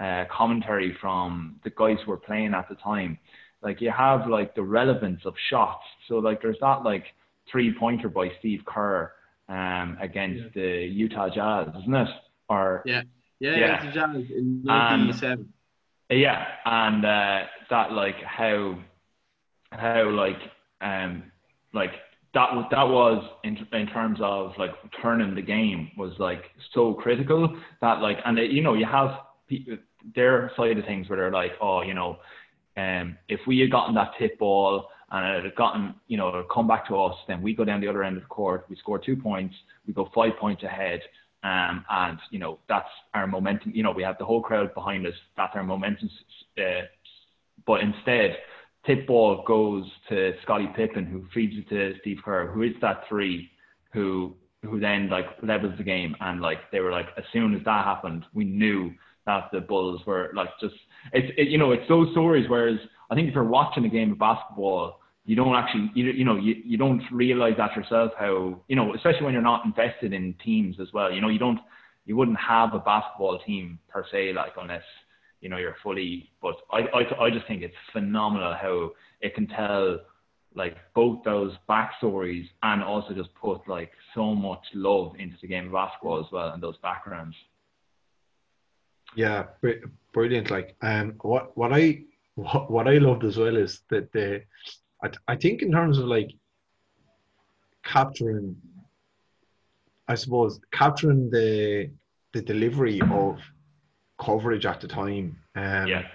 uh, commentary from the guys who were playing at the time, like you have like the relevance of shots. So like there's that like three pointer by Steve Kerr um, against the Utah Jazz, isn't it? Or Yeah. Yeah, Yeah. a jazz in And- 1997. yeah, and uh, that like how how like um like that was that was in in terms of like turning the game was like so critical that like and uh, you know you have their side of things where they're like oh you know um, if we had gotten that tip ball and it had gotten, you know, come back to us, then we go down the other end of the court, we score two points, we go five points ahead, um, and you know that's our momentum. You know, we have the whole crowd behind us. That's our momentum. Uh, but instead, tip ball goes to Scottie Pippen, who feeds it to Steve Kerr, who is that three, who who then like levels the game, and like they were like, as soon as that happened, we knew that the Bulls were like just it's it, you know it's those stories. Whereas I think if you're watching a game of basketball, you don't actually you, you know you, you don't realize that yourself how you know especially when you're not invested in teams as well. You know you don't you wouldn't have a basketball team per se like unless you know you're fully. But I I I just think it's phenomenal how it can tell like both those backstories and also just put like so much love into the game of basketball as well and those backgrounds. Yeah, brilliant. Like, um, what what I what, what I loved as well is that the, I, I think in terms of like capturing, I suppose capturing the the delivery of coverage at the time. Um, yeah.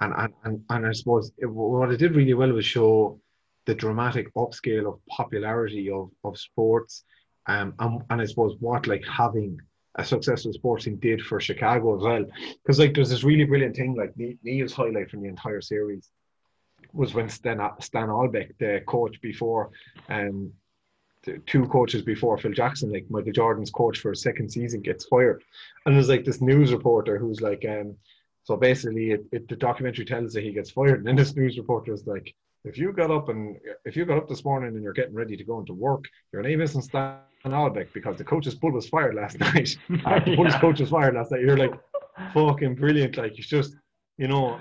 And, and, and, and I suppose it, what it did really well was show the dramatic upscale of popularity of, of sports um, and, and I suppose what like having a successful sports team did for Chicago as well. Because like there's this really brilliant thing like Neil's highlight from the entire series was when Stan, Stan Albeck, the coach before, um, two coaches before Phil Jackson, like Michael Jordan's coach for a second season, gets fired, and there's like this news reporter who's like, um, so basically, it, it, the documentary tells that he gets fired, and then this news reporter is like, if you got up and if you got up this morning and you're getting ready to go into work, your name isn't Stan Albeck because the coach's bull was fired last night. uh, the Bulls yeah. coach was fired last night. You're like, fucking brilliant. Like it's just, you know,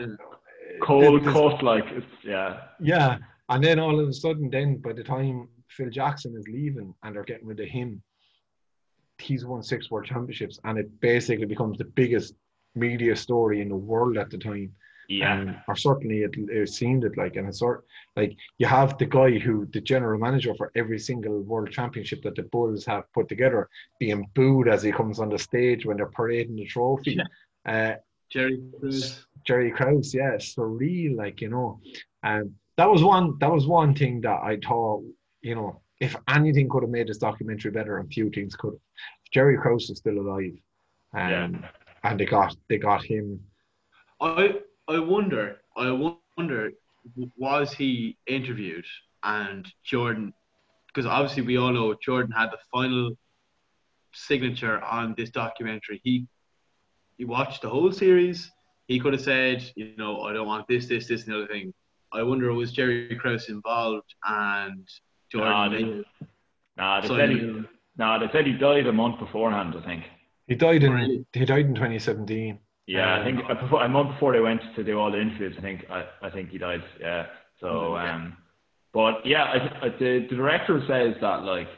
cold cut. Like it's yeah. Yeah, and then all of a sudden, then by the time Phil Jackson is leaving and they're getting rid of him, he's won six world championships, and it basically becomes the biggest media story in the world at the time. Yeah. Um, or certainly it, it seemed it like, and it's sort like you have the guy who the general manager for every single world championship that the Bulls have put together being booed as he comes on the stage when they're parading the trophy. Yeah. Uh, Jerry Krause. Jerry Krause, yes, yeah, surreal, like you know, and um, that was one. That was one thing that I thought, you know, if anything could have made this documentary better, and few things could. Jerry Krause is still alive, um, yeah. and they got they got him. I I wonder, I wonder, was he interviewed and Jordan, because obviously we all know Jordan had the final signature on this documentary. He he watched the whole series. He could have said, you know, I don't want this, this, this, and the other thing. I wonder was Jerry Krause involved and Jordan. Nah, they, nah, they said he, nah, they said he died a month beforehand. I think he died in he died in 2017. Yeah, I think a month before they went to do all the interviews, I think I, I think he died. Yeah. So, um, but yeah, I, I, the, the director says that like,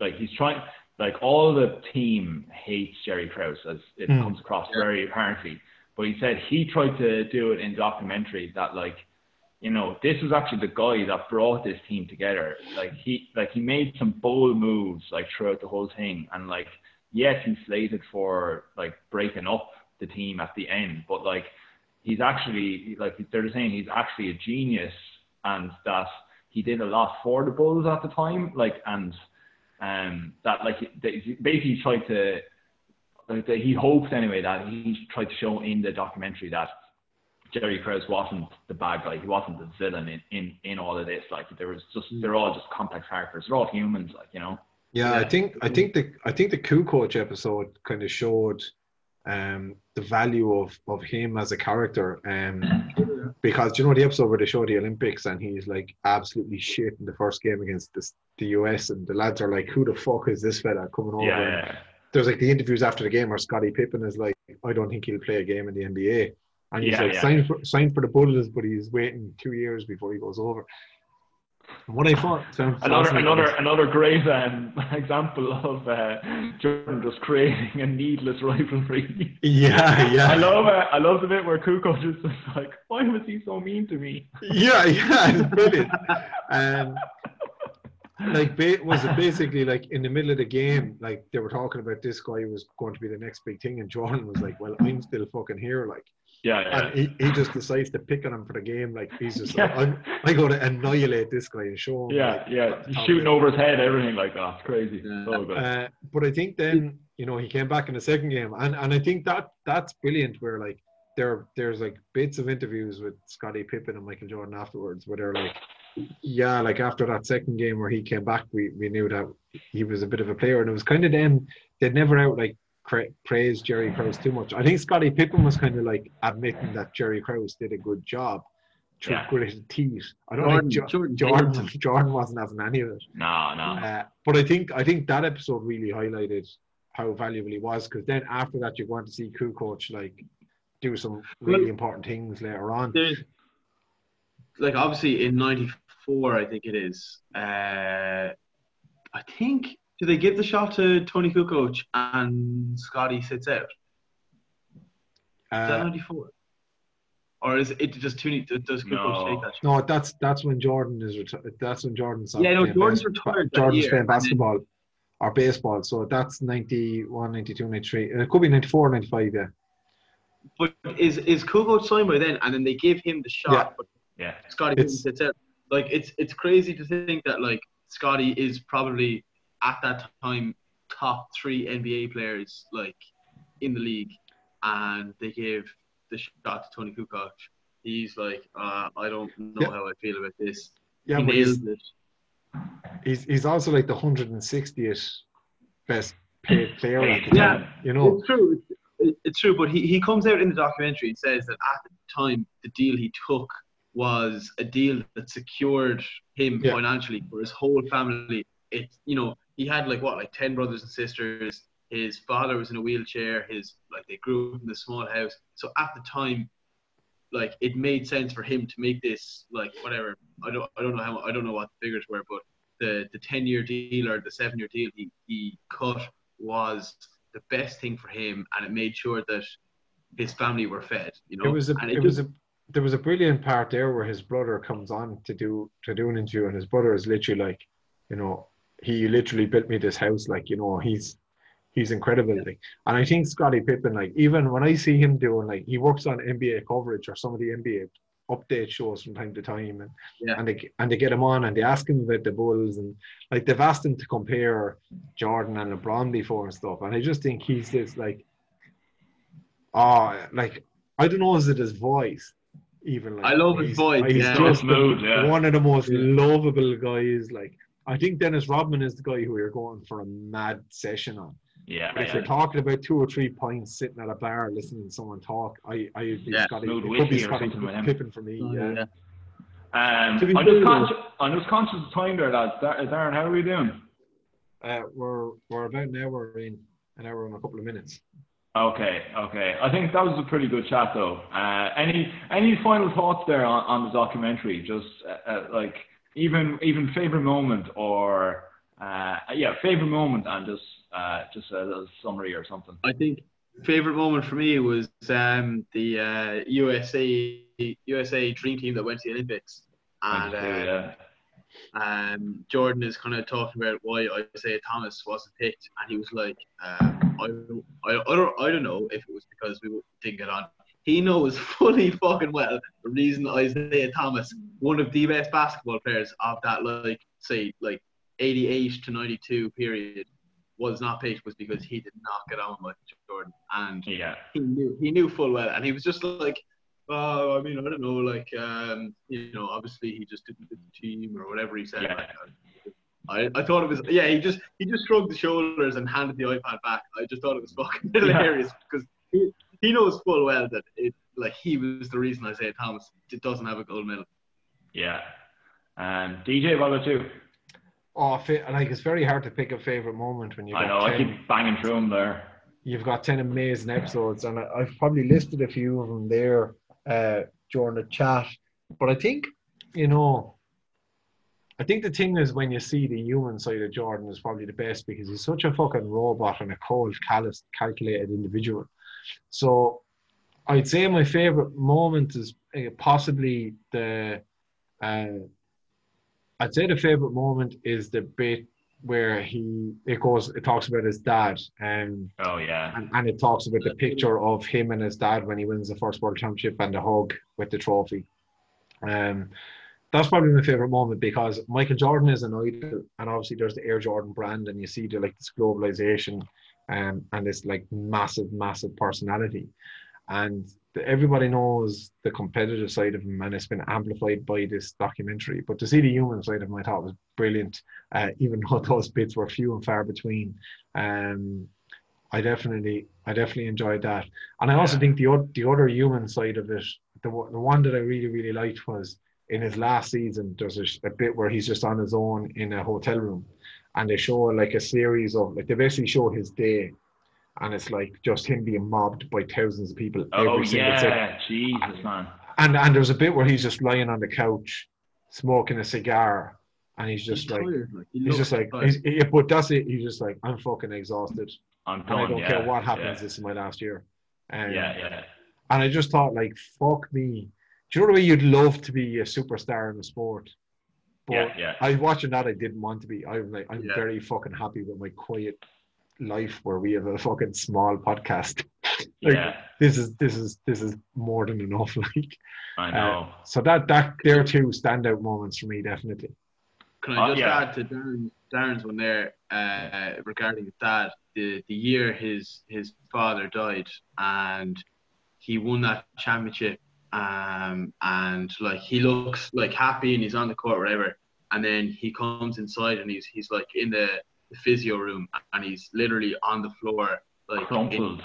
like he's trying, like all the team hates Jerry Krause as it mm. comes across very apparently. But he said he tried to do it in documentary that like, you know, this was actually the guy that brought this team together. Like he, like he made some bold moves like throughout the whole thing, and like yes, he's slated for like breaking up the team at the end. But like he's actually like they're saying he's actually a genius and that he did a lot for the Bulls at the time. Like and um that like basically tried to like he hoped anyway that he tried to show in the documentary that Jerry Krause wasn't the bad guy. He wasn't the villain in, in, in all of this. Like there was just they're all just complex characters. They're all humans. Like you know. Yeah, yeah. I think I think the I think the Kukoc episode kind of showed um, the value of of him as a character. Um, because you know the episode where they show the Olympics and he's like absolutely shit in the first game against this, the US and the lads are like, who the fuck is this fella coming over? Yeah. There's like the interviews after the game where Scottie Pippen is like, I don't think he'll play a game in the NBA. And he's yeah, like, yeah. signed for, signed for the Bulls, but he's waiting two years before he goes over. What I thought another another another great um, example of uh, Jordan just creating a needless rivalry. Yeah, yeah. I love it. I love the bit where Kukoc is just like, "Why was he so mean to me?" Yeah, yeah, it's brilliant. um, like was it basically like in the middle of the game, like they were talking about this guy was going to be the next big thing, and Jordan was like, "Well, I'm still fucking here." Like, Yeah, yeah. and he, he just decides to pick on him for the game. Like he's just like, Yeah. I'm, I go to annihilate this guy and show him. yeah, like, yeah. He's shooting over his head, everything like that. It's crazy. Yeah. So good. Uh, but I think then you know he came back in the second game, and and I think that that's brilliant. Where like there there's like bits of interviews with Scottie Pippen and Michael Jordan afterwards, where they're like, yeah, like after that second game where he came back, we we knew that he was a bit of a player, and it was kind of them they'd never out like cra- praised Jerry Krause too much. I think Scottie Pippen was kind of like admitting that Jerry Krause did a good job. Through Yeah. gritted teeth. I don't Jordan- think jo- Jordan- Jordan, Jordan wasn't having any of it. no, no. Uh, but I think I think that episode really highlighted how valuable he was because then after that you're going to see Kukoc like do some really Well- important things later on. Like obviously in '94, I think it is. Uh, I think do they give the shot to Toni Kukoc and Scottie sits out? Is that Uh, '94, or is it just Toni? Does Kukoc No. take that shot? no, that's that's when Jordan is reti- that's when Jordan's Yeah, no, playing Jordan's bas- retired that Jordan's year, playing and then- basketball or baseball, so that's 91, 92, 93. It could be 94, 95, yeah. But is is Kukoc signed by then, and then they give him the shot, Yeah. but Yeah. Scottie sits out. Like it's it's crazy to think that like Scottie is probably at that time top three NBA players like in the league, and they gave the shot to Toni Kukoc. He's like, uh, I don't know Yeah. how I feel about this. Yeah, he but he's, nails it. he's he's also like the 160th best paid player at the Yeah. time. You know, It's true. It's, it's true, but he, he comes out in the documentary and says that at the time the deal he took was a deal that secured him Yeah. financially for his whole family. It you know he had like what like ten brothers and sisters. His father was in a wheelchair. His like they grew up in a small house. So at the time, like it made sense for him to make this like whatever. I don't I don't know how I don't know what the figures were, but the the ten year deal or the seven year deal he he cut was the best thing for him, and it made sure that his family were fed. You know, it was a and it was a there was a brilliant part there where his brother comes on to do to do an interview and his brother is literally like you know he literally built me this house like you know he's he's incredible like and I think Scottie Pippen like even when I see him doing like he works on NBA coverage or some of the NBA update shows from time to time and Yeah. and they and they get him on and they ask him about the Bulls and like they've asked him to compare Jordan and LeBron before and stuff and I just think he's this like oh like I don't know is it his voice even like I love his voice, he's yeah. just Smooth, the- yeah. one of the most Yeah. lovable guys like I think Dennis Rodman is the guy who you're going for a mad session on Yeah. but if yeah. you're talking about two or three pints sitting at a bar listening to someone talk I I would be Yeah, Scotty it could be whiskey or Scotty something with him. Pippen for me Oh, yeah. yeah. Um, I'm fair, just conscious. I'm just conscious of time there, lads. Darren, how are we doing? Uh, we're we're about an hour in an hour and a couple of minutes Okay, okay. I think that was a pretty good chat, though. Uh, any any final thoughts there on, on the documentary? Just uh, uh, like even even favorite moment or uh, yeah, favorite moment and just uh, just a little summary or something. I think favorite moment for me was um, the uh, USA USA Dream Team that went to the Olympics, and uh, um, Jordan is kind of talking about why Isiah Thomas wasn't picked, and he was like, um, I, I, I don't I don't know if it was because we didn't get on. He knows fully fucking well the reason Isiah Thomas, one of the best basketball players of that like say like 88 to 92 period, was not picked was because he did not get on with Michael Jordan, and yeah, he knew he knew full well, and he was just like, oh, I mean, I don't know, like, um, you know, obviously he just didn't fit the team or whatever he said. Yeah. Like, I, I thought it was, yeah, he just he just shrugged the shoulders and handed the iPad back. I just thought it was fucking hilarious because he, he knows full well that it like he was the reason Isiah Thomas it doesn't have a gold medal. yeah. Um, DJ, what about you? oh fa- like it's very hard to pick a favorite moment when you I know I keep banging through them there. you've got 10 amazing episodes and I, I've probably listed a few of them there uh, during the chat but I think you know I think the thing is when you see the human side of Jordan is probably the best because he's such a fucking robot and a cold callous calculated individual so I'd say my favorite moment is uh, possibly the uh, I'd say the favorite moment is the bit where he it goes it talks about his dad and Oh yeah. and, and it talks about the picture of him and his dad when he wins the first world championship and the hug with the trophy. Um that's probably my favorite moment because Michael Jordan is an idol and obviously there's the Air Jordan brand and you see the like this globalization um and this like massive, massive personality. And the, everybody knows the competitive side of him and it's been amplified by this documentary. But to see the human side of him I thought was brilliant, uh, even though those bits were few and far between. Um I definitely, I definitely enjoyed that, and I also think the the other human side of it, the one- the one that I really really liked was in his last season. There's a, a bit where he's just on his own in a hotel room, and they show like a series of like they basically show his day, and it's like just him being mobbed by thousands of people Oh every single second. yeah. Jesus man. And and there's a bit where he's just lying on the couch, smoking a cigar, and he's just He's like. tired, like, he He's just like, tired. he's, he, but that's it. He's just like, I'm fucking exhausted I'm and I don't yeah. care what happens. Yeah. This is my last year. Um, yeah, yeah. And I just thought, like, fuck me. Do you know the way you'd love to be a superstar in a sport? But Yeah, yeah. I was watching that. I didn't want to be. I'm like, I'm Yeah. very fucking happy with my quiet life where we have a fucking small podcast. like, Yeah. This is this is this is more than enough. Like, I uh, know. so that that there are two standout moments for me, definitely. Can I Uh, just yeah. add to Darren, Darren's one there uh, regarding his dad? The the year his his father died, and he won that championship, um, and like he looks like happy and he's on the court, whatever. And then he comes inside and he's he's like in the, the physio room and he's literally on the floor, like in- Crumpled.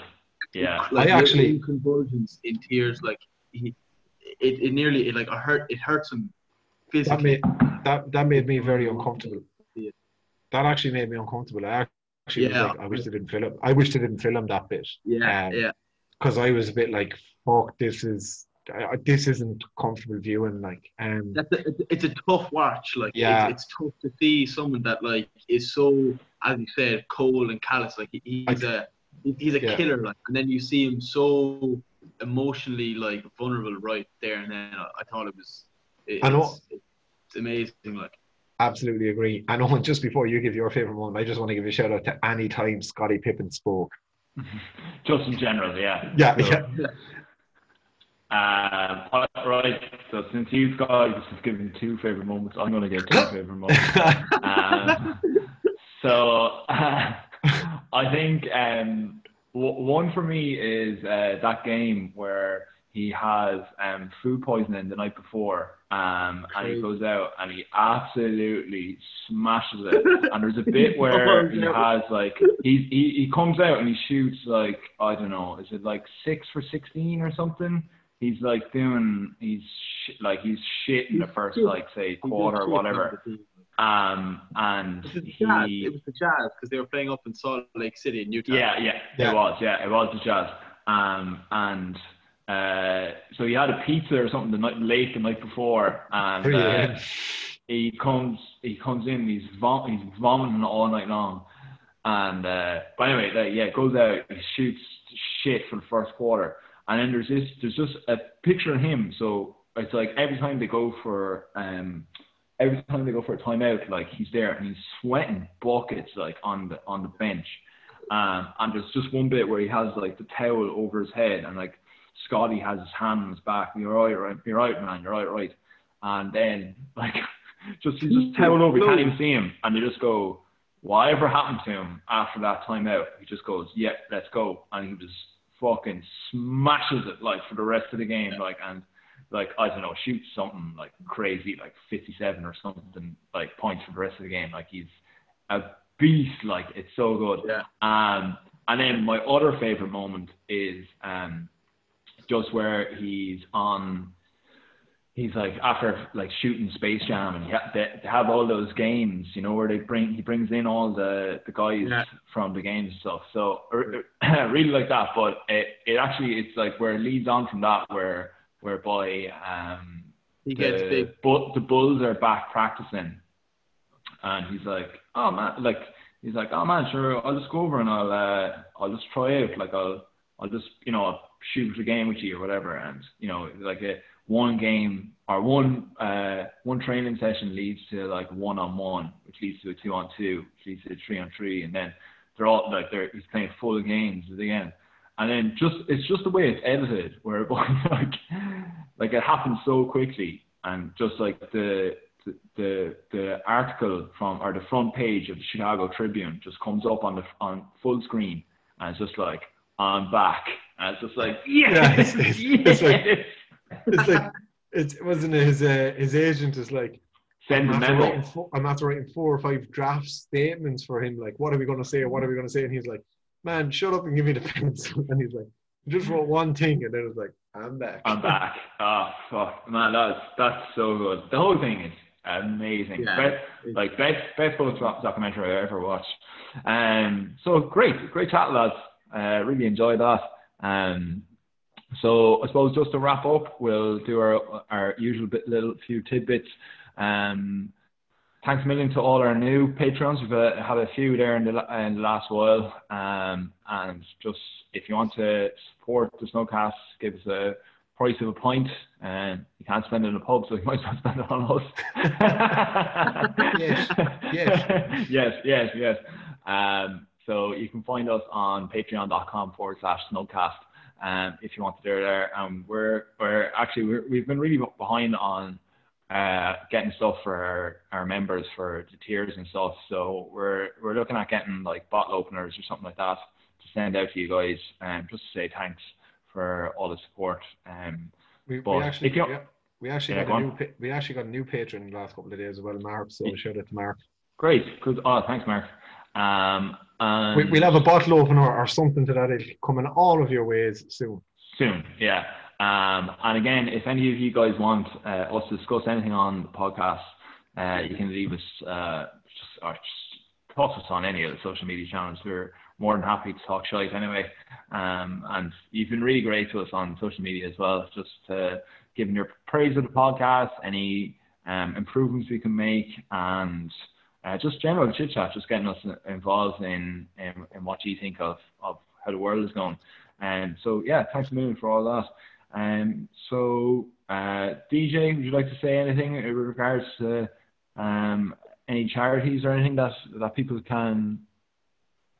Yeah. like I actually- in convulsions, in tears, like he, it, it nearly it like it hurt it hurts him That physically. made that that made me very uncomfortable. Yeah. That actually made me uncomfortable. I actually Yeah. was like, I wish they didn't film. I wish they didn't film that bit. yeah, um, yeah. because I was a bit like, "Fuck, this is uh, this isn't comfortable viewing." Like, um, That's a, it's- it's a tough watch. Like, Yeah. it's, it's tough to see someone that like is so, as you said, cold and callous. Like he- he's a he's a Yeah. killer. Like, and then you see him so emotionally like vulnerable right there and then. I, I thought it was. It, I know. It's, it's amazing. Like, absolutely agree. And Owen, just before you give your favorite moment, I just want to give a shout out to any time Scottie Pippen spoke. Just in general, yeah. Yeah, So, yeah. Um, right. So since you guys have given two favorite moments, I'm going to give two favorite moments. Um, so I think um, w- one for me is uh, that game where he has um, food poisoning the night before, um, and he goes out and he absolutely smashes it. And there's a bit where he has like he, he he comes out and he shoots like I don't know, is it like six for sixteen or something? He's like doing he's sh- like he's shit in the first like say quarter or whatever. on the team. Um, and It was the Jazz. he It was the Jazz because they were playing up in Salt Lake City in Utah. yeah, yeah, Yeah. it was. Yeah, it was the Jazz. Um, and uh, so he had a pizza or something the night late the night before, and uh, Brilliant. he comes he comes in. He's vom- he's vomiting all night long. And uh, but anyway, like, yeah, goes out. He shoots shit for the first quarter, and then there's this there's just a picture of him. So it's like every time they go for um every time they go for a timeout, like he's there and he's sweating buckets like on the on the bench. Um, and there's just one bit where he has like the towel over his head and like Scottie has his hand on his back. You're right, right, you're right, man, you're right, right. And then like just he's just towel over, you can't even see him. And they just go, whatever happened to him after that timeout, he just goes, Yep, let's go. And he just fucking smashes it like for the rest of the game, like and like I don't know, shoots something like crazy, like 57 or something, like points for the rest of the game. Like he's a beast. Like it's so good. Yeah. Um, and then my other favorite moment is um, just where he's on. He's like after like shooting Space Jam, and he ha- they, they have all those games, you know, where they bring he brings in all the the guys Yeah. from the games stuff. So I really like that, but it, it actually it's like where it leads on from that, where where whereby um, He gets the, big. Bu- the Bulls are back practicing, and he's like, "Oh man," like he's like, "Oh man, sure, I'll just go over and I'll uh, I'll just try out, like I'll I'll just you know I'll shoot a game with you or whatever." And you know, like uh, one game or one uh, one training session leads to like one on one, which leads to a two on two, which leads to a three on three, and then they're all like they're he's playing full games at the end. And then just it's just the way it's edited, where like like it happens so quickly, and just like the the, the the article from or the front page of the Chicago Tribune just comes up on the on full screen and it's just like I'm back and it's just like yes, Yeah, it's- it's- it's yes. like- It's like it wasn't it his uh, his agent is like send a I'm after, memo. writing four, I'm after writing four or five draft statements for him. Like, what are we going to say? What are we going to say? And he's like, man, shut up and give me the pencil. And he's like, just wrote one thing, and then it's like, I'm back. I'm back. Oh fuck, man, that's that's so good. The whole thing is amazing. Yeah. Best, like best best bullet documentary I ever watched. Um, so great, great chat, lads. Uh, really enjoyed that. Um, so I suppose just to wrap up, we'll do our our usual bit, little few tidbits. Um, thanks a million to all our new patrons. We've uh, had a few there in the, in the last while. Um, and just if you want to support the Snowcast, give us a price of a pint. And you can't spend it in a pub, so you might as well spend it on us. Yes, yes. yes, yes, yes. Um, so you can find us on patreon.com forward slash snowcast um, if you want to do it there. Um, we're, we're actually, we're, we've been really behind on uh, getting stuff for our, our members for the tiers and stuff. So we're we're looking at getting like bottle openers or something like that to send out to you guys, and just to say thanks for all the support. Um, we, we actually, if you- yeah, we actually Yeah, got a new we actually got a new patron in the last couple of days as well, Mark. So shout out to Mark. great, good. Oh, thanks, Mark. Um, We, we'll have a bottle opener or something to that. It'll come in all of your ways soon. soon. Yeah. Um, and again, if any of you guys want uh, us to discuss anything on the podcast, uh, you can leave us uh, just, or just talk us on any of the social media channels. We're more than happy to talk shite anyway. Um, and you've been really great to us on social media as well, just uh, giving your praise of the podcast, any um, improvements we can make, and uh, just general chit chat, just getting us involved in, in in what you think of of how the world is going. And so yeah, thanks a million for all that. Um, so uh, DJ, would you like to say anything in regards to um, any charities or anything that that people can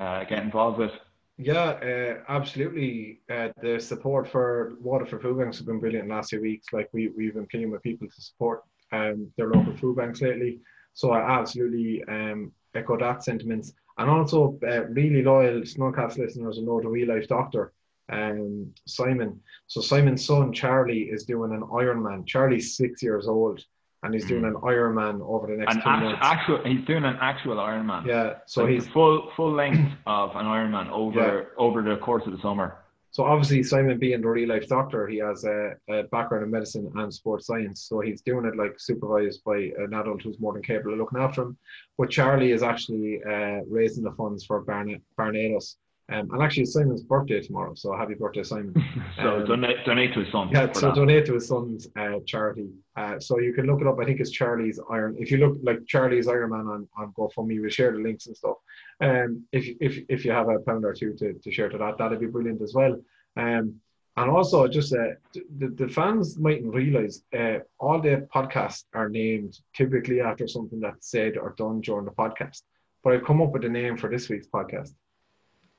uh, get involved with? Yeah, uh, absolutely. Uh, the support for Waterford food banks has been brilliant last few weeks. Like we we've been pleading with people to support um, their local food banks lately. So I absolutely um, echo that sentiments. And also, uh, really loyal Snowcast listeners will know the real life doctor, um, Simon. So Simon's son Charlie is doing an Ironman. Charlie's six years old, and he's doing an Ironman over the next An two act- months. actual, he's doing an actual Ironman. Yeah, so So he's he's full full length of an Ironman over over the course of the summer. So obviously, Simon being the real life doctor, he has a, a background in medicine and sports science. So he's doing it like supervised by an adult who's more than capable of looking after him. But Charlie is actually uh, raising the funds for Barna- Barnardos. Um, and actually, Simon's birthday tomorrow. So happy birthday, Simon. So Um, donate donate to his son. Yeah, so that. donate to his son's uh, charity. Uh, so you can look it up. I think it's Charlie's Iron. If you look like Charlie's Ironman on, on GoFundMe, we'll share the links and stuff. Um, if if if you have a pound or two to, to share to that, that'd be brilliant as well. Um, and also just uh, the, the fans mightn't realize uh, all the podcasts are named typically after something that's said or done during the podcast. But I've come up with a name for this week's podcast,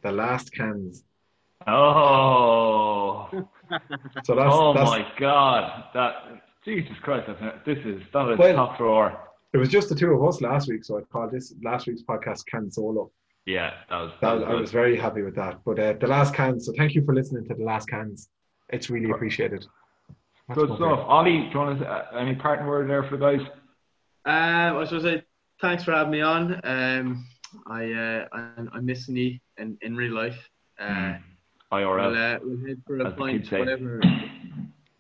the Last Cans. Oh, So that's oh that's, my God! That Jesus Christ! This is that is Well- top drawer. It was just the two of us last week, so I called this last week's podcast Can Solo. Yeah, that was. That That, was I was very happy with that. But uh, the last cans, so thank you for listening to the last cans. It's really appreciated. That's Good what stuff. Ollie, do you want to uh, any parting word there for the guys? Um, I was going to say thanks for having me on. Um, I uh, I'm, I'm missing you in, in real life. Uh, Mm. we'll, IRL. uh, we'll head for a As pint, whatever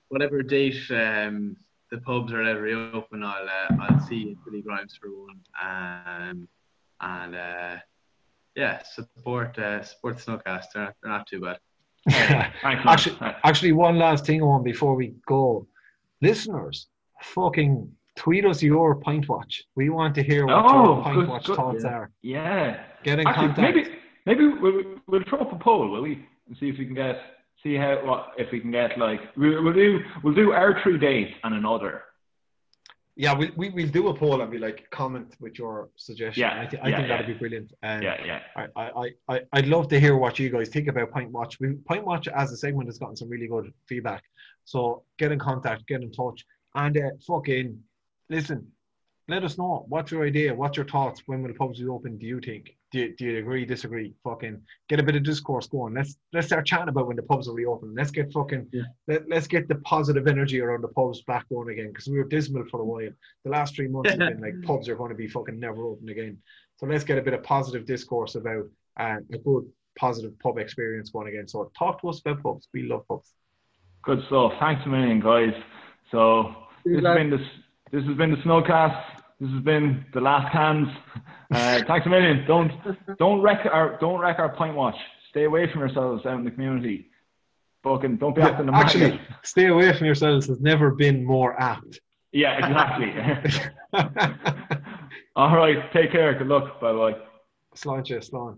whatever date um, the pubs are ever open. I'll uh, I'll see you in Billy Grimes for one. Um, and uh, yeah, support uh, support the Snowcast. They're not, they're not too bad. Actually, actually, one last thing on before we go. Listeners, fucking tweet us your pint watch. We want to hear what Oh, your pint good- watch good. thoughts Yeah. are. yeah. Get in Actually, contact. maybe maybe we'll, we'll throw up a poll, will we, and see if we can get See how what if we can get like we, we'll do we'll do our three dates and another. Yeah, we, we, we'll do a poll and be like, comment with your suggestion. Yeah, I, th- I yeah, think yeah. that'd be brilliant. Um, Yeah, yeah. I, I, I, I'd love to hear what you guys think about Pint Watch. We, Pint Watch as a segment has gotten some really good feedback. So get in contact, get in touch, and uh, fucking listen. Let us know what's your idea, what's your thoughts. When will the pubs be open? Do you think? Do you, do you agree? Disagree? Fucking get a bit of discourse going. Let's let's start chatting about when the pubs will reopen. Let's get fucking Yeah. let, let's get the positive energy around the pubs back going again because we were dismal for a while. The last three months have been like pubs are going to be fucking never open again. So let's get a bit of positive discourse about uh, a good positive pub experience going again. So talk to us about pubs. We love pubs. Good stuff. Thanks a million, guys. So this has been this this has been the Snowcast. This has been the last cans. Uh, thanks a million. Don't don't wreck our don't wreck our pint watch. Stay away from yourselves out in the community. Fucking don't be acting the Actually, stay away from yourselves has never been more apt. Yeah, exactly. All right. Take care. Good luck. Bye bye. Sláinte, slán.